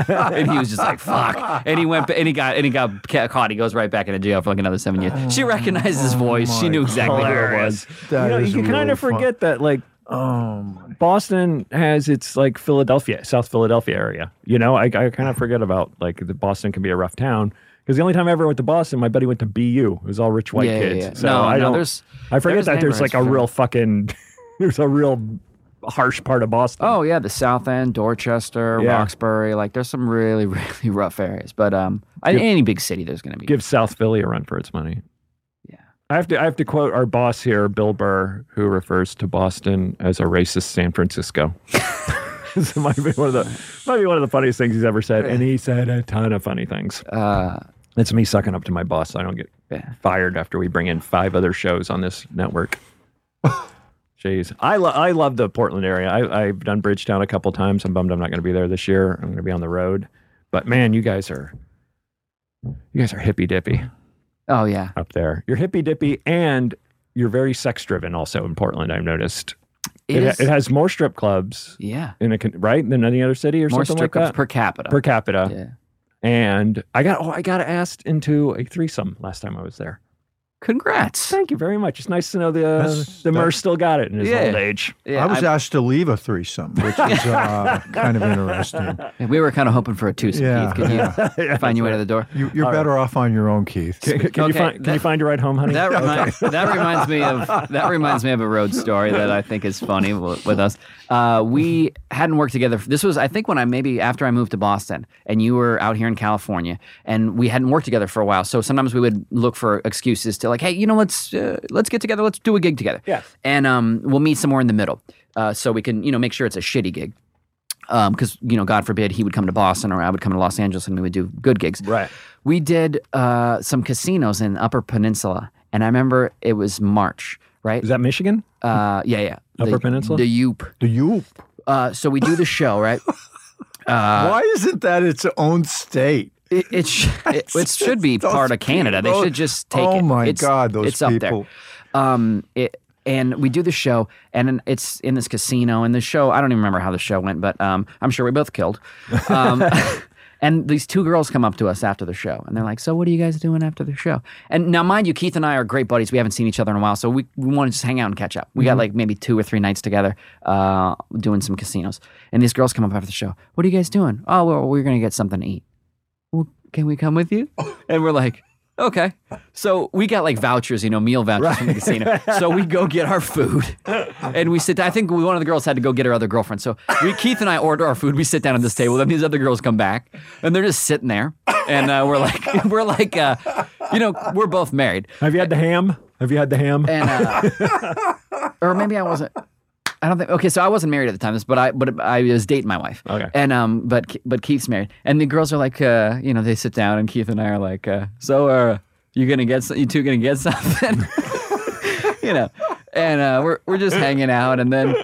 S4: And he was just like fuck. And he went and he got and he got caught. He goes right back into jail for like another seven years. She recognized his voice. She knew exactly who it was.
S5: That
S1: you know,
S5: is
S1: you kind
S5: really
S1: of
S5: fun.
S1: forget that, like,
S5: Oh, my.
S1: Boston has its like Philadelphia, South Philadelphia area. You know, I, I kind of forget about like the Boston can be a rough town because the only time I ever went to Boston, my buddy went to BU. It was all rich white
S4: Yeah, yeah,
S1: kids.
S4: yeah.
S1: So
S4: No,
S1: I
S4: no,
S1: don't.
S4: there's-
S1: I forget
S4: there's
S1: that there's like a
S4: neighborhoods
S1: real fucking. there's a real harsh part of Boston.
S4: Oh yeah, the South End, Dorchester,
S1: Yeah.
S4: Roxbury. Like there's some really really rough areas. But um, in any big city, there's gonna be.
S1: give South Philly a run for its money. I have to I have to quote our boss here, Bill Burr, who refers to Boston as a racist San Francisco. this might be one of the might be one of the funniest things he's ever said, and he said a ton of funny things.
S4: Uh,
S1: It's me sucking up to my boss so I don't get fired after we bring in five other shows on this network. Jeez, I lo- I love the Portland area. I, I've done Bridgetown a couple times. I'm bummed I'm not going to be there this year. I'm going to be on the road, but man, you guys are you guys are hippy dippy
S4: Oh yeah.
S1: up there. You're hippy dippy and you're very sex driven. Also in Portland, I've noticed
S4: It
S1: it, has more strip clubs
S4: yeah.
S1: in a right than any other city or
S4: More
S1: something
S4: strip
S1: like
S4: clubs
S1: that
S4: per capita.
S1: per capita.
S4: yeah.
S1: And I got oh I got asked into a threesome last time I was there.
S4: Congrats.
S1: Thank you very much. It's nice to know the uh,
S5: That's-
S1: the
S5: that-
S1: Merce still got it in his
S4: Yeah.
S1: old age.
S4: Yeah,
S5: I was
S4: I'm-
S5: asked to leave a threesome, which is uh, kind of interesting.
S4: we were kind of hoping for a twosome.
S5: Yeah.
S4: Keith. Could you find your way to the door?
S5: You, you're better off on your own, Keith.
S1: Can, can you
S4: Okay,
S1: find can
S4: that-
S1: you find your ride home, honey?
S4: That, remi- that reminds me of that reminds me of a road story that I think is funny w- with us. Uh, we hadn't worked together. This was, I think, when I maybe after I moved to Boston, and you were out here in California, and we hadn't worked together for a while. So sometimes we would look for excuses to like, hey, you know, let's uh, let's get together, let's do a gig together.
S1: Yeah.
S4: and um, we'll meet somewhere in the middle, uh, so we can you know make sure it's a shitty gig. Because you know, God forbid, he would come to Boston or I would come to Los Angeles, and we would do good gigs
S1: Right.
S4: we did uh, some casinos in Upper Peninsula, and I remember it was March, right?
S1: Is that Michigan?
S4: Uh, yeah, yeah.
S1: Upper
S4: the,
S1: Peninsula?
S4: the Yoop.
S5: The you?
S4: Uh, so we do the show, right? Uh,
S5: Why isn't that its own state?
S4: it, it, sh- it, it should be part of Canada. They should just take
S5: oh
S4: it.
S5: Oh my
S4: It's-
S5: God, those
S4: it's up
S5: people.
S4: there. Um, it, and we do the show, and it's in this casino. And the show, I don't even remember how the show went, but um, I'm sure we both killed. Um, and these two girls come up to us after the show, and they're like, "So, what are you guys doing after the show?" And now, mind you, Keith and I are great buddies. We haven't seen each other in a while, so we, we want to just hang out and catch up. We got like maybe two or three nights together, uh, doing some casinos. And these girls come up after the show. What are you guys doing? Oh, well, we're gonna get something to eat. Well, can we come with you? And we're like, Okay. So we got like vouchers, you know, meal vouchers from the casino. So we go get our food and we sit down. I think one of the girls had to go get her other girlfriend. So we, Keith and I order our food. We sit down at this table. Then these other girls come back and they're just sitting there. And uh, we're like, we're like, uh, you know, we're both married.
S1: Have you had the ham? Have you had the ham?
S4: And, uh, or maybe I wasn't. I don't think. Okay, so I wasn't married at the time, but I but I was dating my wife.
S1: Okay.
S4: And um, but but Keith's married, and the girls are like, uh, you know, they sit down, and Keith and I are like, uh, so uh, you gonna get you two gonna get something, you know, and uh, we're we're just hanging out, and then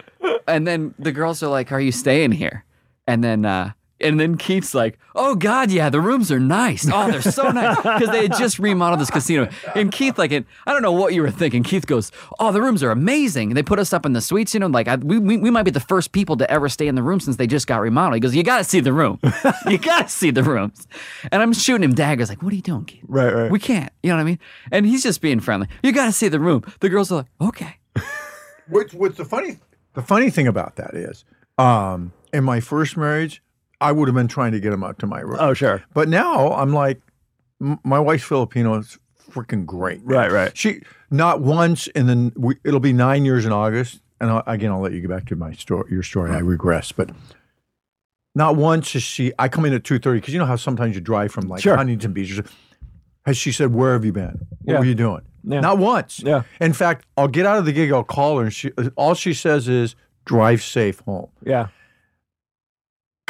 S4: and then the girls are like, are you staying here? And then uh, and then Keith's like, oh God, yeah, the rooms are nice. Oh, they're so nice because they had just remodeled this casino. And Keith, like, it, I don't know what you were thinking. Keith goes, oh, the rooms are amazing. And they put us up in the suites, you know, like I, we, we we might be the first people to ever stay in the room since they just got remodeled. He goes, you got to see the room. you got to see the rooms. And I'm shooting him daggers, like, what are you doing, Keith?
S1: Right, right.
S4: We can't. You know what I mean? And he's just being friendly. You got to see the room. The girls are like, okay.
S5: What's, what's the funny the funny thing about that is, um, in my first marriage, I would have been trying to get him up to my room.
S1: oh, sure.
S5: But now I'm like, m- my wife's Filipino is freaking great. man.
S1: Right, right.
S5: She not once, and then we, it'll be nine years in August. And i again, I'll let you get back to my story, your story. I regress, but not once has she. I come in at two thirty because you know how sometimes you drive from like
S1: Sure.
S5: Huntington Beach. Has she said, "Where have you been? What
S1: Yeah.
S5: were you doing?"
S1: Yeah.
S5: Not once.
S1: Yeah.
S5: In fact, I'll get out of the gig. I'll call her, and she uh, all she says is, "Drive safe home."
S1: Yeah.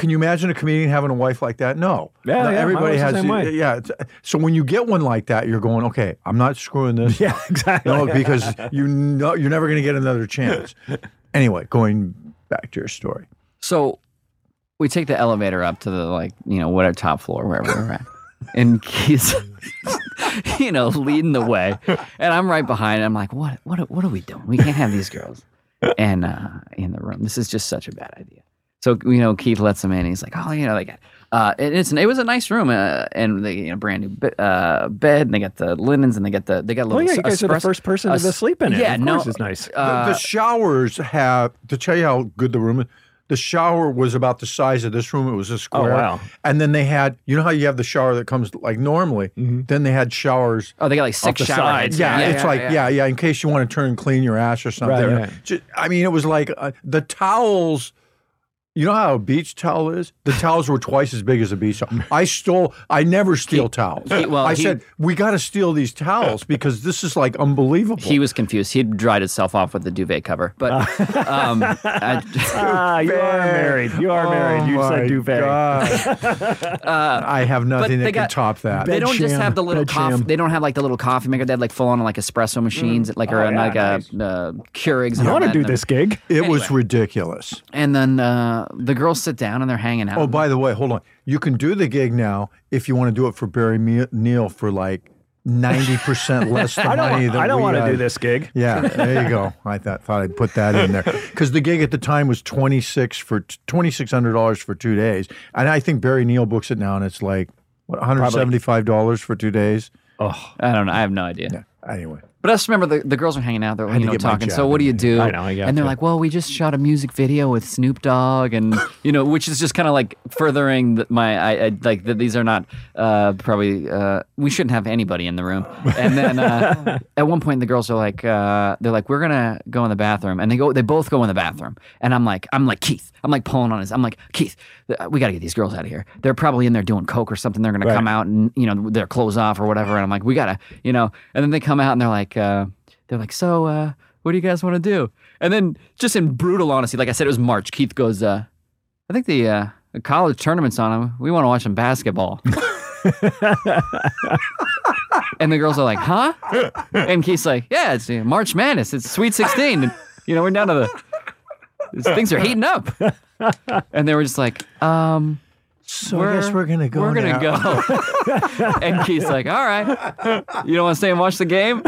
S5: Can you imagine a comedian having a wife like that? No.
S1: Yeah,
S5: No,
S1: yeah,
S5: everybody
S1: mine the
S5: has.
S1: same way.
S5: Yeah. it's- So when you get one like that, you're going, okay, I'm not screwing this.
S1: Yeah, exactly.
S5: No, because you know you're never going to get another chance. Anyway, going back to your story.
S4: So we take the elevator up to the like, you know, whatever top floor, wherever we're at. And he's, you know, leading the way. And I'm right behind. I'm like, what, what, what are we doing? We can't have these girls and uh, in the room. This is just such a bad idea. So you know, Keith lets him in. He's like, oh, you know, they got. Uh, and it's it was a nice room, uh, and they you know brand new be- uh, bed, and they got the linens, and they got the they got a
S1: Oh yeah, you guys are the first person
S4: a
S1: to sleep in it.
S4: Yeah,
S1: of
S4: no,
S1: course it's nice.
S5: The-
S4: uh,
S5: the showers have to tell you how good the room is. The shower was about the size of this room. It was a square.
S1: Oh, wow.
S5: And then they had, you know how you have the shower that comes like normally. Then they had showers
S4: oh, they got like six
S1: the
S4: shower
S1: sides.
S4: heads.
S5: Yeah, it's like yeah. yeah, In case you want to turn and clean your ass or something.
S1: Right, right.
S5: Ju- I mean, it was like uh, the towels. You know how a beach towel is? The towels were twice as big as a beach towel. I stole. I never steal towels.
S4: he- well,
S5: I
S4: he-
S5: said we got to steal these towels because this is like unbelievable.
S4: He was confused. He'd dried himself off with the duvet cover, but um, I,
S1: ah, you are married. You are married. You
S5: Oh
S1: said duvet.
S5: God. I have nothing that can top that.
S4: they don't just have the little coffee. They don't have like the little coffee maker. They had like full on like espresso machines, like or
S1: Oh, yeah,
S4: like
S1: nice.
S4: a uh, Keurigs.
S1: I want to do this gig.
S5: it was ridiculous.
S4: And then uh, the girls sit down and they're hanging out.
S5: Oh, by the way, hold on. You can do the gig now if you want to do it for Barry Me- Neal for like ninety percent less the
S1: I
S5: money
S1: don't.
S5: than
S1: I don't want to do this gig.
S5: Yeah, there you go. I thought, thought I'd put that in there because the gig at the time was twenty six for twenty six hundred dollars for two days, and I think Barry Neal books it now, and it's like what one hundred seventy five dollars for two days.
S1: Oh,
S4: I don't know. I have no idea.
S5: Yeah. Anyway,
S4: But I just remember the, the girls are hanging out. They're you know talking. So what do you do?
S1: I know, I got
S4: and they're like, well, we just shot a music video with Snoop Dogg, and you know, which is just kind of like furthering the, my I, I like that these are not uh, probably uh, we shouldn't have anybody in the room. And then uh, at one point the girls are like, uh, they're like, we're gonna go in the bathroom, and they go, they both go in the bathroom, and I'm like, I'm like Keith, I'm like pulling on his, I'm like Keith, we gotta get these girls out of here. They're probably in there doing coke or something. They're gonna
S1: Right.
S4: come out and you know their clothes off or whatever, and I'm like, we gotta, you know, and then they come out and they're like. Uh, they're like, so uh, what do you guys want to do? And then, just in brutal honesty, like I said, it was March. Keith goes, uh, I think the, uh, the college tournament's on. him. We want to watch some basketball. and the girls are like, huh? And Keith's like, yeah, it's March Madness. It's Sweet 16. And, you know, we're down to the, things are heating up. And they were just like, um,
S5: so I guess we're gonna go.
S4: we're gonna
S5: now.
S4: go. and Keith's like, all right. You don't want to stay and watch the game?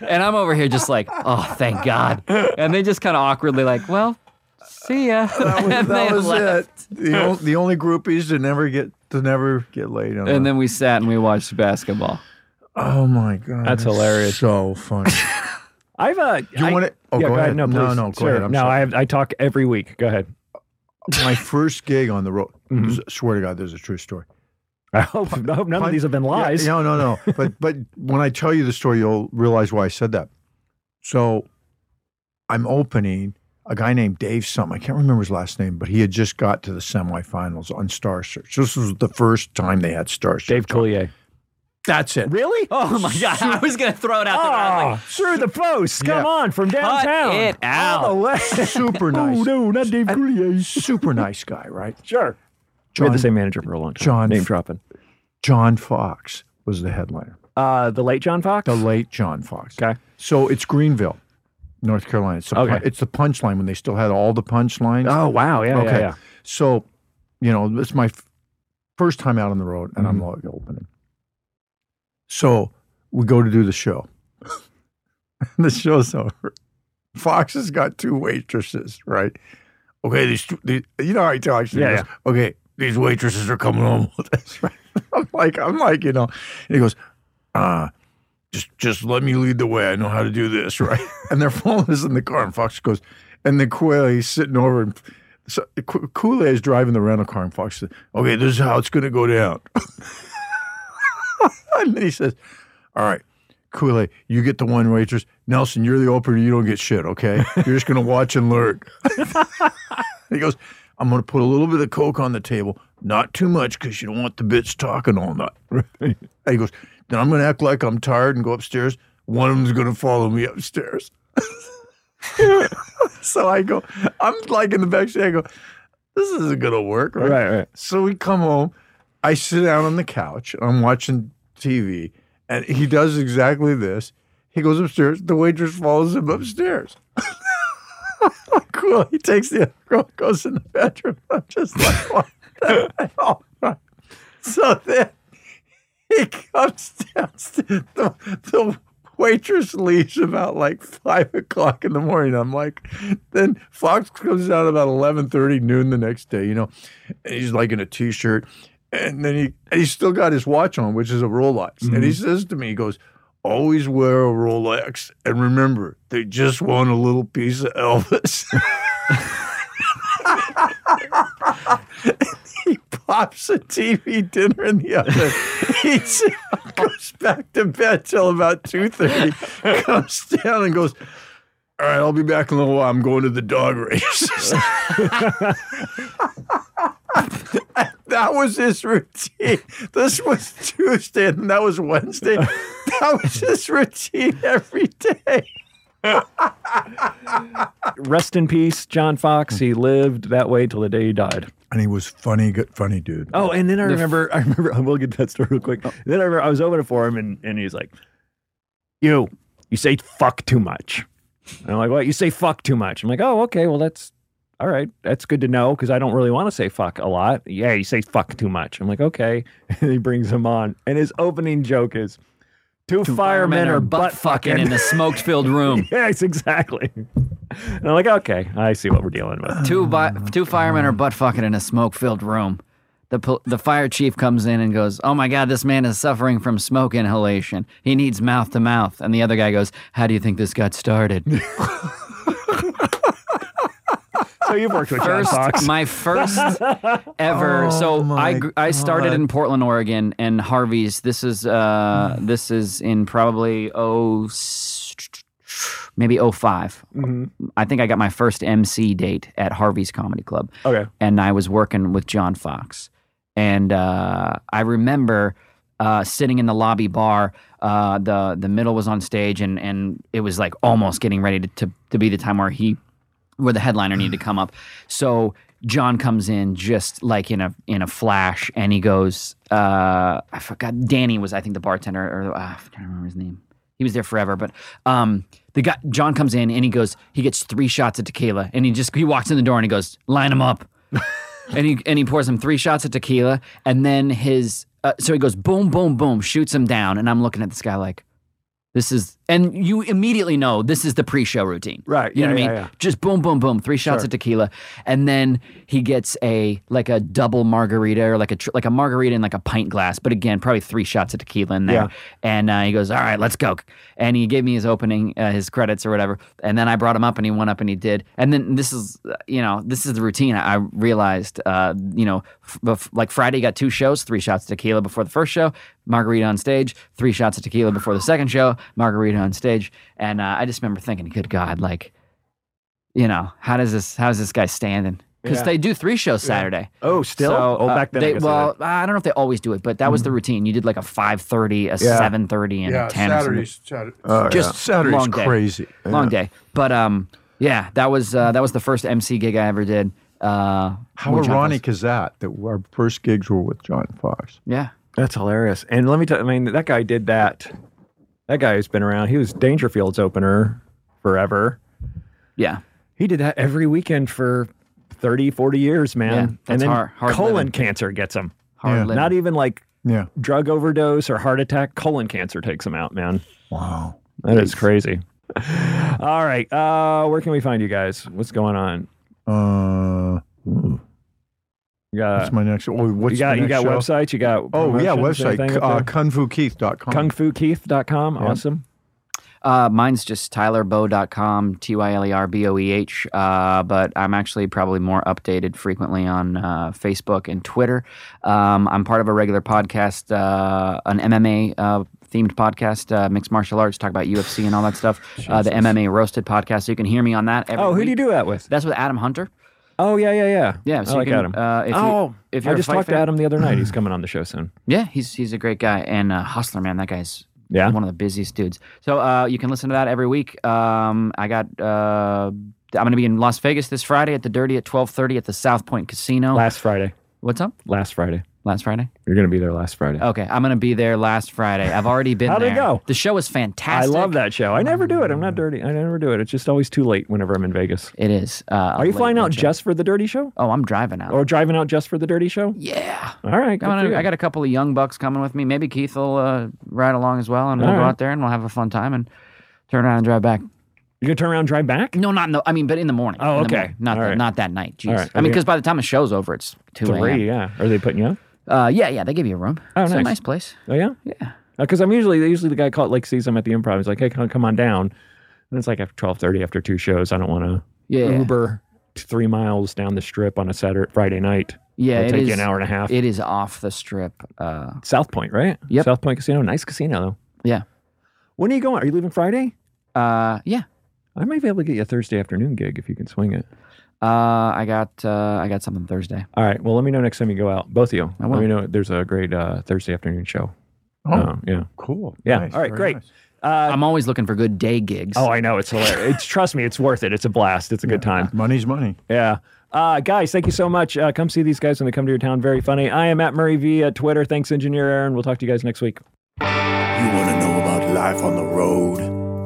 S4: and I'm over here just like, oh, thank God. And they just kind of awkwardly like, well, see ya.
S5: That was,
S4: and
S5: that
S4: they
S5: was
S4: left.
S5: it. The, o- the only groupies to never get to never get laid on.
S4: And then we sat and we watched basketball.
S5: oh my god,
S1: That's hilarious.
S5: So funny.
S1: I've uh.
S5: you
S1: I-
S5: want it? Oh,
S1: yeah,
S5: go, ahead.
S1: No,
S5: no,
S1: please.
S5: no, go
S1: Sure.
S5: ahead. I'm
S1: no,
S5: sorry.
S1: I have. I talk every week. Go ahead.
S5: My first gig on the road.
S1: Mm-hmm.
S5: Swear to God, there's a true story.
S1: I hope, I hope none of these have been lies.
S5: Yeah, no, no, no. but but when I tell you the story, you'll realize why I said that. So I'm opening a guy named Dave something. I can't remember his last name, but he had just got to the semifinals on Star Search. This was the first time they had Star Search.
S1: Dave Coulier.
S5: That's it.
S1: Really?
S4: Oh my god! I was gonna throw it out there. I was like,
S1: Oh, through the post. Come
S5: Yeah.
S1: on, from downtown.
S4: it out.
S1: All the way.
S5: Super nice.
S1: oh, no, not Dave Coulier.
S5: Super nice guy, right?
S1: Sure. we had the same manager for a long time.
S5: John-
S1: Name dropping.
S5: John Fox was the headliner.
S1: Uh, the late John Fox?
S5: The late John Fox.
S1: Okay.
S5: So it's Greenville, North Carolina. It's the,
S1: Okay.
S5: it's the punchline when they still had all the punchlines.
S1: Oh, wow. Yeah,
S5: okay.
S1: yeah, yeah.
S5: So, you know, it's my f- first time out on the road, and I'm
S1: Mm-hmm.
S5: like opening. So we go to do the show. the show's over. Fox has got two waitresses, right? Okay, these, two, these you know how he talks. He
S1: Yeah,
S5: goes, Okay, these waitresses are coming home with us. Right? I'm like, I'm like, you know, and he goes, uh, just just let me lead the way. I know how to do this, right? and they're following us in the car, and Fox goes, and the Quail, he's sitting over, and so Kool Aid is driving the rental car, and Fox says, "Okay, this is how it's going to go down." and then he says, "All right, Kool Aid, you get the one waitress. Nelson, you're the opener. You don't get shit. Okay, you're just going to watch and learn." he goes, "I'm going to put a little bit of coke on the table, not too much, because you don't want the bitch talking all night." And he goes, "Then I'm going to act like I'm tired and go upstairs. One of them's going to follow me upstairs." so I go, I'm like in the back seat. I go, this isn't gonna work, right?
S1: Right, right.
S5: So we come home. I sit down on the couch. I'm watching TV, and he does exactly this. He goes upstairs. The waitress follows him upstairs. cool. He takes the girl, goes in the bedroom. I'm just like, what the hell? So then he comes downstairs. The, the waitress leaves about like five o'clock in the morning. I'm like, then Fox comes down about eleven thirty noon the next day. You know, and he's like in a t-shirt, and then he and he's still got his watch on, which is a Rolex. And he mm-hmm. says to me, he goes. Always wear a Rolex, and remember, they just want a little piece of Elvis. he pops a TV dinner in the oven, he goes back to bed till about two thirty, comes down and goes. All right, I'll be back in a little while. I'm going to the dog races. that was his routine. This was Tuesday, and that was Wednesday. That was his routine every day.
S1: Rest in peace, John Fox. He lived that way till the day he died.
S5: And he was funny, good, funny dude.
S1: Oh, and then I remember, I remember, I will get to that story real quick. Oh. Then I remember I was opening for him, and, and he's like, "You, you say fuck too much." And I'm like, "What? You say fuck too much?" I'm like, "Oh, okay. Well, that's all right. That's good to know because I don't really want to say fuck a lot." Yeah, you say fuck too much. I'm like, "Okay." And he brings him on, and his opening joke is, two, firemen, are butt fucking."
S4: in a smoke filled room.
S1: yes, exactly. And I'm like, "Okay, I see what we're dealing with."
S4: two bi- two firemen are butt fucking in a smoke filled room. The pol- the fire chief comes in and goes, "Oh my god, this man is suffering from smoke inhalation. He needs mouth to mouth." And the other guy goes, "How do you think this got started?"
S1: So you've worked with John Fox.
S4: my first ever. so I gr- I started in Portland, Oregon, and Harvey's. This is uh this is in probably oh maybe 5 I think I got my first MC date at Harvey's Comedy Club.
S1: Okay.
S4: and I was working with John Fox, and uh, I remember. Uh, sitting in the lobby bar, uh, the the middle was on stage, and and it was like almost getting ready to, to to be the time where he where the headliner needed to come up. So John comes in just like in a in a flash, and he goes, uh, I forgot. Danny was I think the bartender, or uh, I can't remember his name. He was there forever, but um, the guy John comes in and he goes, he gets three shots of tequila, and he just he walks in the door and he goes, line him up. and he and he pours him three shots of tequila, and then his uh, so he goes boom, boom, boom, shoots him down, and I'm looking at this guy like, this is and you immediately know this is the pre-show routine.
S1: Right,
S4: You know
S1: yeah,
S4: what I mean?
S1: yeah.
S4: Just boom, boom, boom. Three shots
S1: Sure.
S4: of tequila, and then he gets a like a double margarita or like a like a margarita in like a pint glass. But again, probably three shots of tequila in there.
S1: Yeah.
S4: And uh, he goes, "All right, let's go." And he gave me his opening, uh, his credits or whatever. And then I brought him up, and he went up and he did. And then this is, you know, this is the routine. I realized, uh, you know, f- like Friday got two shows, three shots of tequila before the first show, margarita on stage, three shots of tequila before the second show, margarita on stage. And uh, I just remember thinking, good God, like, you know, how does this, how's this guy standing? Because
S1: Yeah.
S4: they do three shows Saturday.
S1: Oh, still?
S4: So,
S1: oh,
S4: uh,
S1: back then. I
S4: They,
S1: guess
S4: well,
S1: did.
S4: I don't know if they always do it, but that was the routine. You did like a five thirty, a
S1: Yeah.
S4: seven thirty, and a ten. or something.
S5: Saturdays,
S1: Oh,
S5: just Saturday's
S4: Long day.
S5: crazy.
S4: long day. But um, yeah, that was uh, that was the first MC gig I ever did. Uh,
S5: How
S4: with John
S5: ironic is that? That our first gigs were with John Fox.
S4: Fox. Yeah,
S1: That's hilarious. And let me tell I mean, that guy did that. That guy who's been around. He was Dangerfield's opener forever.
S4: yeah.
S1: He did that every weekend for 30, 40 years, man.
S4: Yeah,
S1: and then
S4: hard- hard
S1: colon
S4: living.
S1: cancer gets him.
S4: Hard
S5: Yeah.
S1: Not even like
S5: Yeah.
S1: drug overdose or heart attack. Colon cancer takes him out, man.
S5: Wow.
S1: That is crazy. All right. Uh, where can we find you guys? What's going on?
S5: Uh, ooh,
S1: You got,
S5: what's my next? Oh, what's
S1: you got,
S5: the
S1: you got
S5: show?
S1: websites? You got
S5: Oh yeah, website
S1: anything
S5: uh,
S1: up there?
S5: kungfukeith.com.
S1: kungfukeith.com. Awesome.
S4: Uh, mine's just tylerboeh.com, T Y L E R B O E H. Uh, but I'm actually probably more updated frequently on uh, Facebook and Twitter. Um, I'm part of a regular podcast, uh, an MMA uh, themed podcast, uh, mixed martial arts, talk about UFC and all that stuff. Uh, the MMA Roasted podcast. So you can hear me on that. Every
S1: Oh, who
S4: week.
S1: do you do that with?
S4: That's with Adam Hunter.
S1: Oh, yeah, yeah, yeah.
S4: Yeah, so
S1: I
S4: you
S1: like
S4: can,
S1: Adam.
S4: Uh, if you,
S1: oh,
S4: if you're
S1: I
S4: a
S1: just talked to Adam the other night. He's coming on the show soon.
S4: Yeah, he's he's a great guy and uh, hustler, man. That guy's
S1: Yeah.
S4: one of the busiest dudes. So uh, you can listen to that every week. Um, I got. Uh, I'm going to be in Las Vegas this Friday at the Dirty at 12:30 at the South Point Casino.
S1: Last Friday.
S4: What's up?
S1: Last Friday.
S4: Last Friday?
S1: You're going to be there last Friday.
S4: Okay, I'm going to be there last Friday. I've already been
S1: How'd
S4: there.
S1: it go?
S4: The show is fantastic.
S1: I
S4: fantastic.
S1: love that show. I never do it. I'm not dirty. I never do it. It's just always too late whenever I'm in Vegas.
S4: It is. Uh,
S1: Are you flying out just for the dirty show?
S4: Oh, I'm driving out.
S1: Or driving out just for the dirty show?
S4: yeah.
S1: All right. good for you.
S4: I got a couple of young bucks coming with me. Maybe Keith will uh, ride along as well, and we'll
S1: All
S4: go
S1: right.
S4: out there and we'll have a fun time and turn around and drive back.
S1: You gonna turn around and drive back?
S4: No, not in the. I mean, but in the morning.
S1: Oh,
S4: in the
S1: okay.
S4: morning. Not
S1: All
S4: the,
S1: right.
S4: not that night. Jeez.
S1: All right.
S4: I mean, because by the time the show's over, it's two
S1: Three,
S4: a.m.
S1: yeah. Are they putting you up?
S4: Uh, yeah, yeah. They give you a room.
S1: Oh,
S4: it's a
S1: nice.
S4: nice place.
S1: Oh yeah.
S4: Yeah.
S1: Because I'm usually usually the guy caught like sees them at the improv. He's like, hey, come, come on down. And it's like after twelve thirty, after two shows, I don't want to
S4: Yeah.
S1: Uber three miles down the strip on a Saturday Friday night.
S4: Yeah,
S1: It'll
S4: it
S1: take
S4: is.
S1: you an hour and a half.
S4: It is off the strip. Uh,
S1: South Point, right?
S4: Yep.
S1: South Point Casino, nice casino though.
S4: yeah.
S1: When are you going? Are you leaving Friday?
S4: Uh, yeah.
S1: I might be able to get you a Thursday afternoon gig if you can swing it.
S4: Uh, I got uh, I got something Thursday.
S1: All right. Well, let me know next time you go out. Both of you.
S4: I
S1: Let
S4: will.
S1: me know. There's a great uh, Thursday afternoon show.
S5: Oh,
S1: Uh, yeah.
S5: cool.
S1: Yeah.
S5: Nice,
S1: All right.
S5: very
S1: Great.
S5: nice.
S1: Uh,
S4: I'm always looking for good day gigs.
S1: oh, I know. It's hilarious. It's trust me. It's worth it. It's a blast. It's a good time.
S5: Money's money.
S1: Yeah. Uh, guys, thank you so much. Uh, come see these guys when they come to your town. Very funny. I am at Murray V at Twitter. Thanks, Engineer Aaron. We'll talk to you guys next week.
S3: You want to know about life on the road?